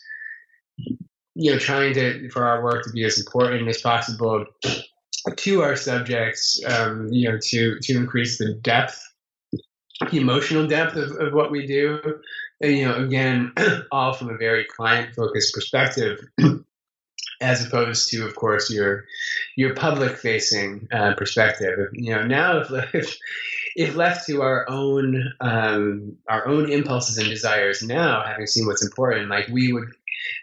you know trying to for our work to be as important as possible to our subjects, um, you know, to to increase the depth, the emotional depth of, of what we do. And, you know, again, all from a very client focused perspective as opposed to, of course, your your public facing uh, perspective. You know, now if, if, left to our own um, our own impulses and desires, now having seen what's important, like we would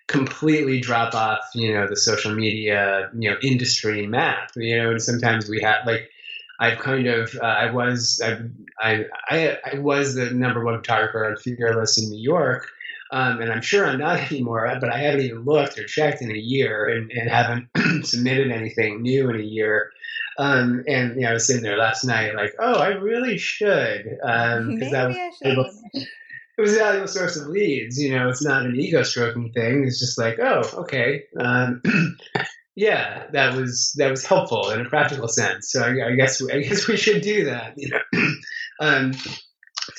completely drop off, you know, the social media, you know, industry map. You know, and sometimes we have like. I've kind of uh, I was I, I I was the number one photographer on Fearless in New York, um, and I'm sure I'm not anymore, but I haven't even looked or checked in a year and, and haven't submitted anything new in a year. Um, and you know, I was sitting there last night, like, oh, I really should, um, Maybe I, was. Able, it was a valuable source of leads. You know, it's not an ego stroking thing. It's just like, oh, okay, um, yeah, that was that was helpful in a practical sense. So I, I guess I guess we should do that. You know, um,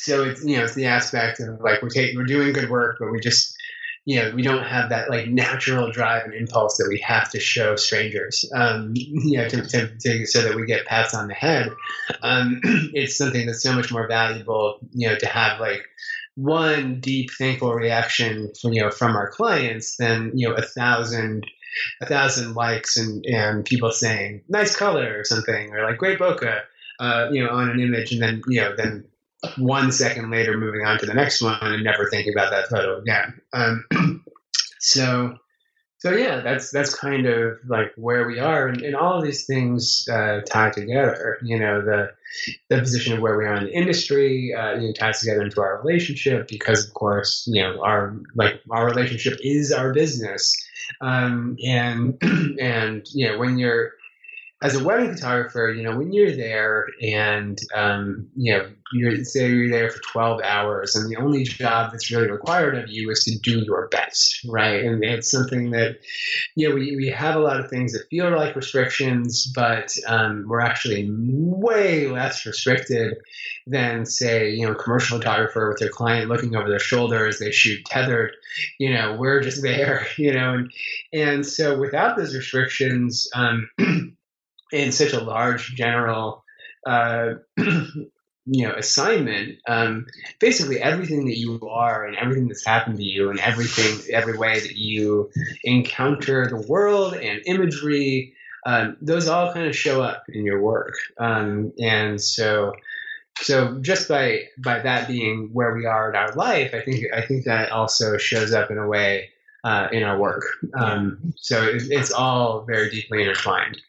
so it's you know it's the aspect of like we're taking we're doing good work, but we just you know we don't have that like natural drive and impulse that we have to show strangers. Um, you know to, to, to, so that we get pats on the head. Um, it's something that's so much more valuable you know to have like one deep thankful reaction from you know from our clients than you know a thousand a thousand likes and and people saying nice color or something or like great bokeh uh, you know on an image and then you know then one second later moving on to the next one and never thinking about that photo again. Um, so, so yeah, that's that's kind of like where we are, and, and all of these things uh, tie together. You know, the the position of where we are in the industry, uh, you know, ties together into our relationship because, of course, you know, our like our relationship is our business, um, and and you know, when you're as a wedding photographer, you know, when you're there and, um, you know, you're, say you're there for 12 hours and the only job that's really required of you is to do your best, right? And it's something that, you know, we, we have a lot of things that feel like restrictions, but um, we're actually way less restricted than, say, you know, commercial photographer with their client looking over their shoulder as they shoot tethered. You know, we're just there, you know, and, and so without those restrictions, um, in such a large general uh, you know assignment um, basically everything that you are and everything that's happened to you and everything every way that you encounter the world and imagery um, those all kind of show up in your work. Um, and so so just by by that being where we are in our life i think i think that also shows up in a way uh, in our work. Um, so it, it's all very deeply intertwined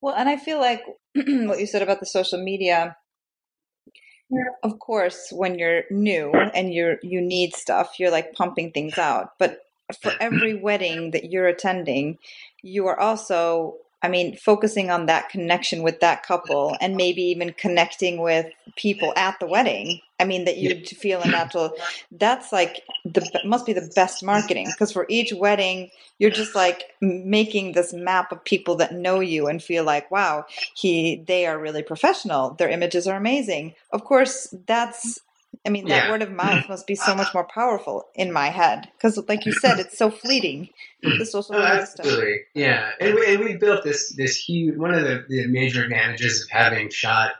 well, and I feel like what you said about the social media, of course, when you're new and you're you need stuff, you're like pumping things out. But for every wedding that you're attending, you are also I mean, focusing on that connection with that couple and maybe even connecting with people at the wedding. I mean, that you'd feel a natural, that's like the, must be the best marketing because for each wedding, you're just like making this map of people that know you and feel like, wow, he, they are really professional. Their images are amazing. Of course, that's I mean, that yeah. word of mouth must be so much more powerful in my head because, like you said, it's so fleeting. The social oh, absolutely. stuff. Yeah, and we, and we built this this huge. One of the, the major advantages of having shot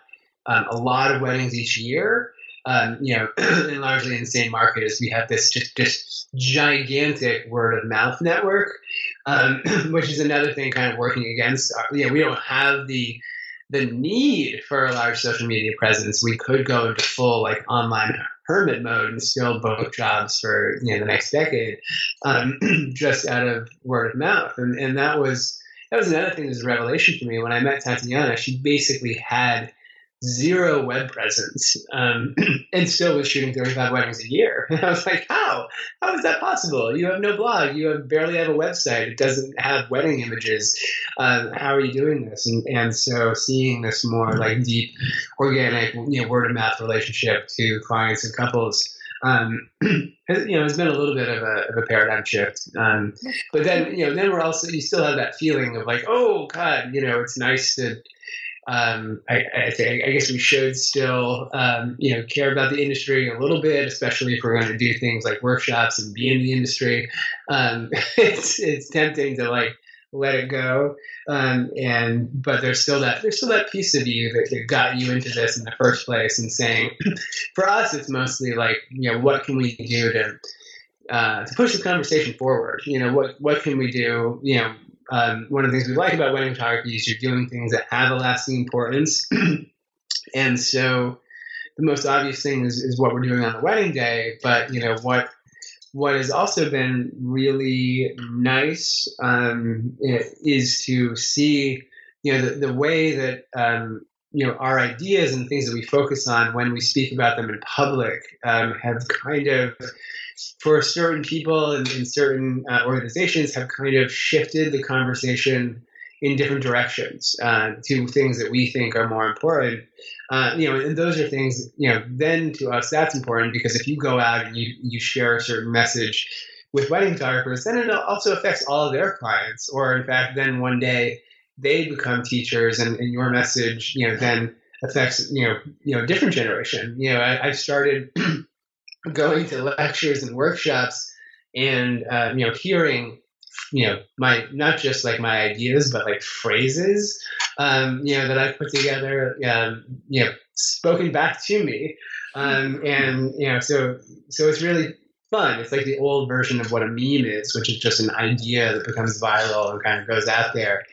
um, a lot of weddings each year, um, you know, and largely in the same market, is we have this just just gigantic word of mouth network, um, which is another thing kind of working against. Our, you know, we don't have the the need for a large social media presence, we could go into full like online hermit mode and still book jobs for you know the next decade, um, just out of word of mouth, and and that was that was another thing that was a revelation for me when I met Tatiana. She basically had zero web presence um, and still was shooting 35 weddings a year. I was like, how? How is that possible? You have no blog. You have barely have a website. It doesn't have wedding images. Uh, how are you doing this? And, and so seeing this more like deep, organic, you know, word of mouth relationship to clients and couples. Um, you know, it's been a little bit of a, of a paradigm shift. Um, but then, you know, then we're also, you still have that feeling of like, oh God, you know, it's nice to, um, I, I, think, I guess we should still, um, you know, care about the industry a little bit, especially if we're going to do things like workshops and be in the industry. Um, it's it's tempting to like let it go, um, and but there's still that there's still that piece of you that, that got you into this in the first place. And saying, for us, it's mostly like, you know, what can we do to uh, to push the conversation forward? You know, what what can we do? You know, um, one of the things we like about wedding photography is you're doing things that have a lasting importance. and so the most obvious thing is, is what we're doing on the wedding day. But, you know, what what has also been really nice um, is to see, you know, the, the way that, um, you know, our ideas and things that we focus on when we speak about them in public um, have kind of for certain people and in certain uh, organizations have kind of shifted the conversation in different directions uh, to things that we think are more important. Uh, you know, and those are things, you know, then to us that's important because if you go out and you, you share a certain message with wedding photographers, then it also affects all of their clients. Or in fact, then one day they become teachers and, and your message, you know, then affects, you know, you know, different generation. You know, I, I've started going to lectures and workshops and uh, you know hearing you know my not just like my ideas but like phrases um, you know that I've put together um, you know spoken back to me. Um, and you know so so it's really fun. It's like the old version of what a meme is which is just an idea that becomes viral and kind of goes out there.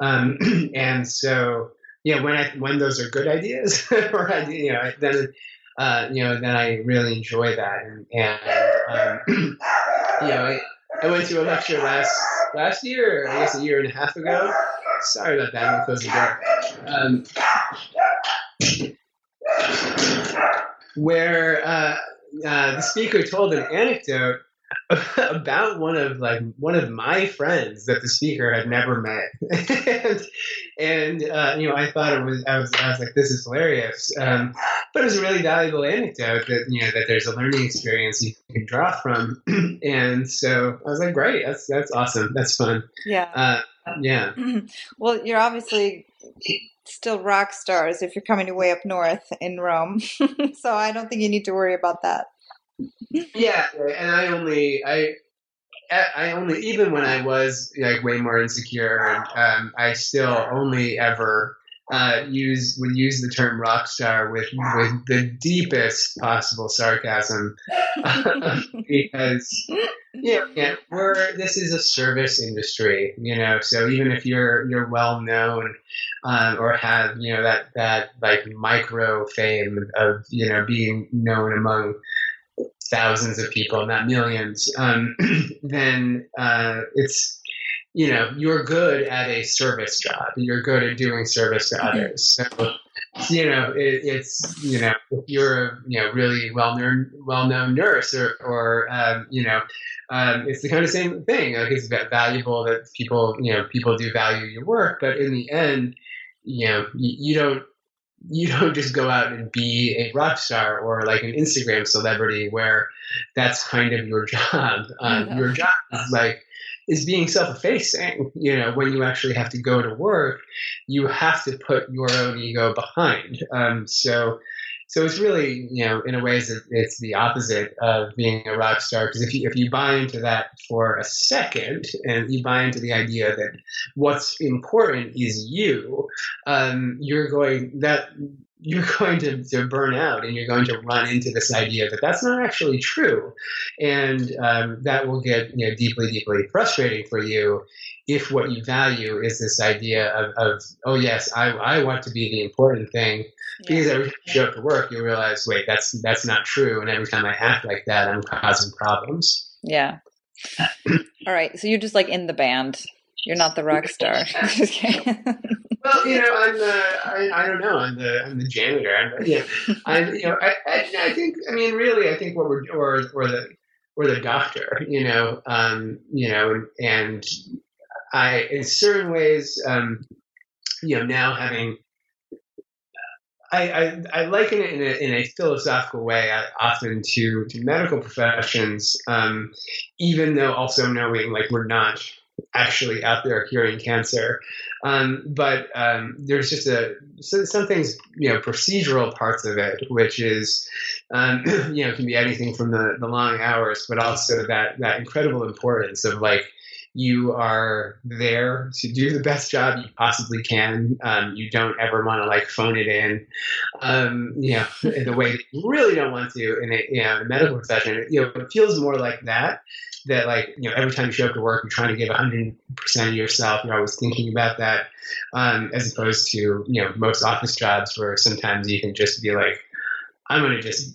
Um, and so yeah when I when those are good ideas or you know then uh, you know, then I really enjoy that. And, and um, you know, I, I went to a lecture last last year, I guess a year and a half ago. Sorry about that. I'm close the door. Um, where uh, uh, the speaker told an anecdote about one of like one of my friends that the speaker had never met, and, and uh, you know I thought it was I was I was like this is hilarious, um, but it was a really valuable anecdote that you know that there's a learning experience you can draw from, and so I was like great that's that's awesome that's fun. Yeah. Uh, yeah. Well you're obviously still rock stars if you're coming way up north in Rome, so I don't think you need to worry about that yeah, and I only I I only even when I was like way more insecure, um, I still only ever uh, use would use the term rock star with with the deepest possible sarcasm because yeah, we're this is a service industry, you know. So even if you're you're well known um, or have you know that that like micro fame of you know being known among thousands of people, not millions, um, then uh, it's you know you're good at a service job. You're good at doing service to others. So you know it, it's you know if you're a you know really well known well known nurse or or um, you know um, it's the kind of same thing. Like it's valuable that people you know people do value your work, but in the end, you know you, you don't you don't just go out and be a rock star or like an Instagram celebrity where that's kind of your job. Um, your job is like is being self-effacing. You know, when you actually have to go to work, you have to put your own ego behind. Um, so so it's really, you know, in a way, it's the opposite of being a rock star. Because if you if you buy into that for a second, and you buy into the idea that what's important is you, um, you're going that you're going to, to burn out and you're going to run into this idea that that's not actually true. And um, that will get you know, deeply, deeply frustrating for you if what you value is this idea of, of oh, yes, I, I want to be the important thing because every time you show up to work, you realize, wait, that's that's not true. And every time I act like that, I'm causing problems. Yeah. All right. So you're just like in the band. You're not the rock star. well, you know, I'm the I, I don't know. I'm the I'm the janitor. I'm yeah. I you know I, I I think I mean really I think what we're or or the or the doctor. You know, um, you know, and I in certain ways, um, you know, now having I, I, I, liken it in a, in a philosophical way uh, often to, to medical professions, um, even though also knowing like we're not actually out there curing cancer. Um, but um, there's just a so, some things, you know, procedural parts of it, which is, um, you know, can be anything from the, the long hours, but also that that incredible importance of like you are there to do the best job you possibly can. Um, you don't ever want to like phone it in, um, you know, in the way that you really don't want to in a, you know, a medical profession. You know, it feels more like that. That like you know, every time you show up to work, you're trying to give 100 percent of yourself. You're always thinking about that, um, as opposed to you know most office jobs where sometimes you can just be like, I'm going to just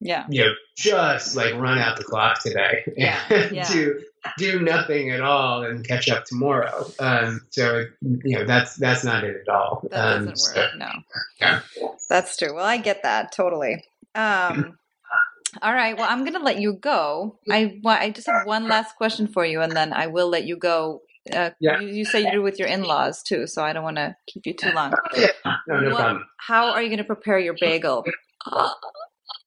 yeah you know just like run out the clock today yeah, yeah. to do nothing at all and catch up tomorrow. Um, so you know that's that's not it at all. That doesn't um, work. No, yeah. that's true. Well, I get that totally. Um, all right. Well, I'm going to let you go. I I just have one last question for you, and then I will let you go. Uh, Yeah. you, you say you're with your in-laws too, so I don't want to keep you too long. Yeah, no, no What- problem. How are you going to prepare your bagel?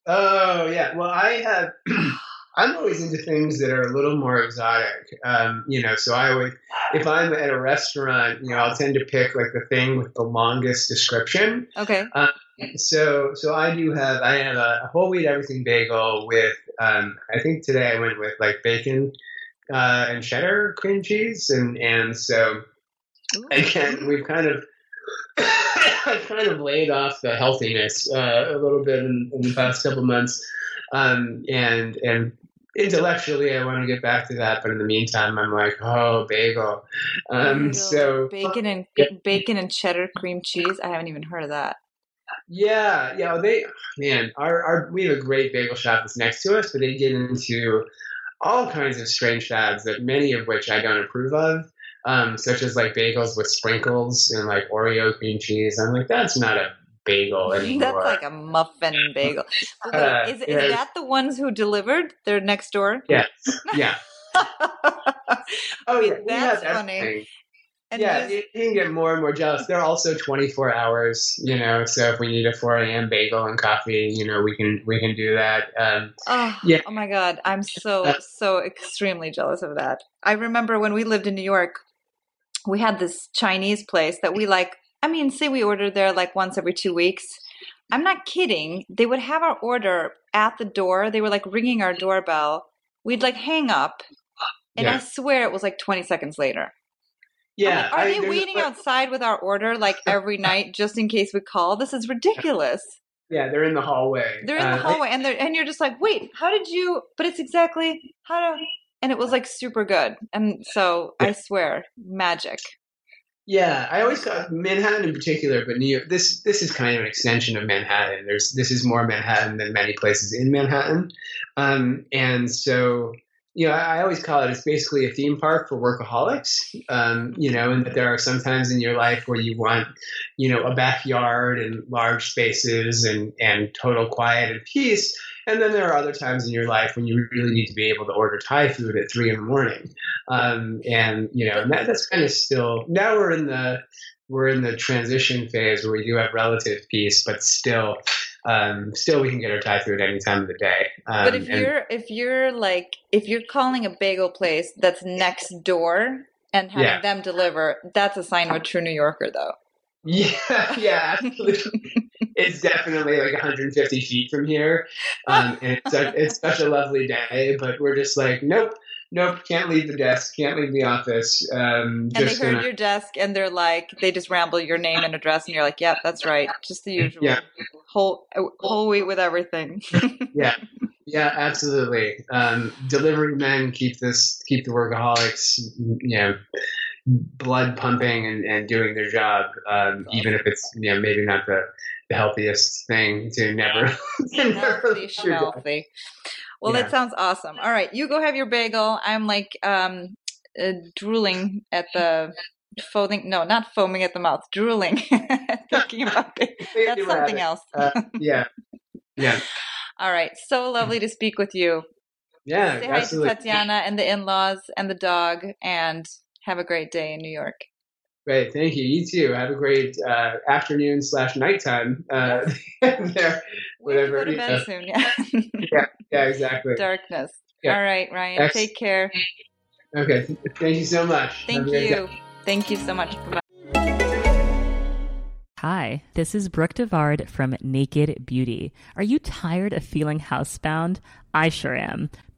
Oh yeah. Well, I have. I'm always into things that are a little more exotic. Um, you know, so I would, if I'm at a restaurant, you know, I'll tend to pick like the thing with the longest description. Okay. So, so I do have, I have a, whole wheat everything bagel with, um, I think today I went with like bacon, uh, and cheddar cream cheese. And, and so again, we've kind of, I've kind of laid off the healthiness, uh, a little bit in, in the past couple months. Um, and, and intellectually I want to get back to that, but in the meantime, I'm like, oh, bagel. Um, Bagel, so bacon and Yeah. bacon and cheddar cream cheese. I haven't even heard of that. Yeah, yeah. They man, our, our we have a great bagel shop that's next to us, but they get into all kinds of strange fads that many of which I don't approve of. Um, such as like bagels with sprinkles and like Oreo cream cheese. I'm like, that's not a bagel anymore. That's like a muffin bagel. Uh, is, is yeah. that the ones who delivered? They're next door. yes, yeah. Oh yeah, that's funny. everything. and yeah, you, you can get more and more jealous. They're also 24 hours, you know. So if we need a 4 a.m. bagel and coffee, you know, we can we can do that. Um, Oh, Yeah. oh my God. I'm so, Uh, so extremely jealous of that. I remember when we lived in New York, we had this Chinese place that we like, I mean, say we order there like once every two weeks. I'm not kidding. They would have our order at the door. They were like ringing our doorbell. We'd like hang up. And I swear it was like 20 seconds later. Yeah, like, are I- they waiting outside with our order like every night just in case we call? This is ridiculous. Yeah, they're in the hallway. They're in the Uh, hallway and they're and you're just like, wait, how did you? But it's exactly how do? And it was like super good. And so I swear, magic. Yeah, I always call Manhattan in particular, but New York. This this is kind of an extension of Manhattan. There's this is more Manhattan than many places in Manhattan, um, and so you know I, I always call it. It's basically a theme park for workaholics. Um, you know, and that there are some times in your life where you want, you know, a backyard and large spaces and and total quiet and peace. And then there are other times in your life when you really need to be able to order Thai food at three in the morning. Um, and you know, and that, that's kind of still now we're in the we're in the transition phase where we do have relative peace, but still, um, still we can get our Thai food any time of the day. Um, But if you're if you're like if you're calling a bagel place that's next door and having Yeah. them deliver, that's a sign of a true New Yorker, though. yeah, yeah, absolutely. it's definitely like 150 feet from here, um, and it's, a, it's such a lovely day. But we're just like, nope, nope, can't leave the desk, can't leave the office. Um, And they heard gonna- your desk and they're like, they just ramble your name and address, and you're like, yep, that's right, just the usual. Yeah. Whole whole wheat with everything. yeah yeah absolutely um, delivery men keep this keep the workaholics you know blood pumping and, and doing their job um, even if it's you know maybe not the, the healthiest thing to never, to never Healthy job. Well, Yeah. that sounds awesome. All right, you go have your bagel. I'm like, um, uh, drooling at the foaming. No, not foaming at the mouth. Drooling, thinking about it. That's something else. Uh, yeah, yeah. All right. So lovely to speak with you. Yeah, Say hi to Tatiana and the in-laws and the dog, and have a great day in New York. Great, thank you. You too. Have a great uh, afternoon slash nighttime uh, there. We have to Whatever, go to bed know. soon. Yeah. Yeah, exactly. Darkness. Yeah. All right, Ryan. Ex- Take care. Okay, thank you so much. Thank a you. Thank you so much. Bye. Hi, this is Brooke DeVard from Naked Beauty. Are you tired of feeling housebound? I sure am.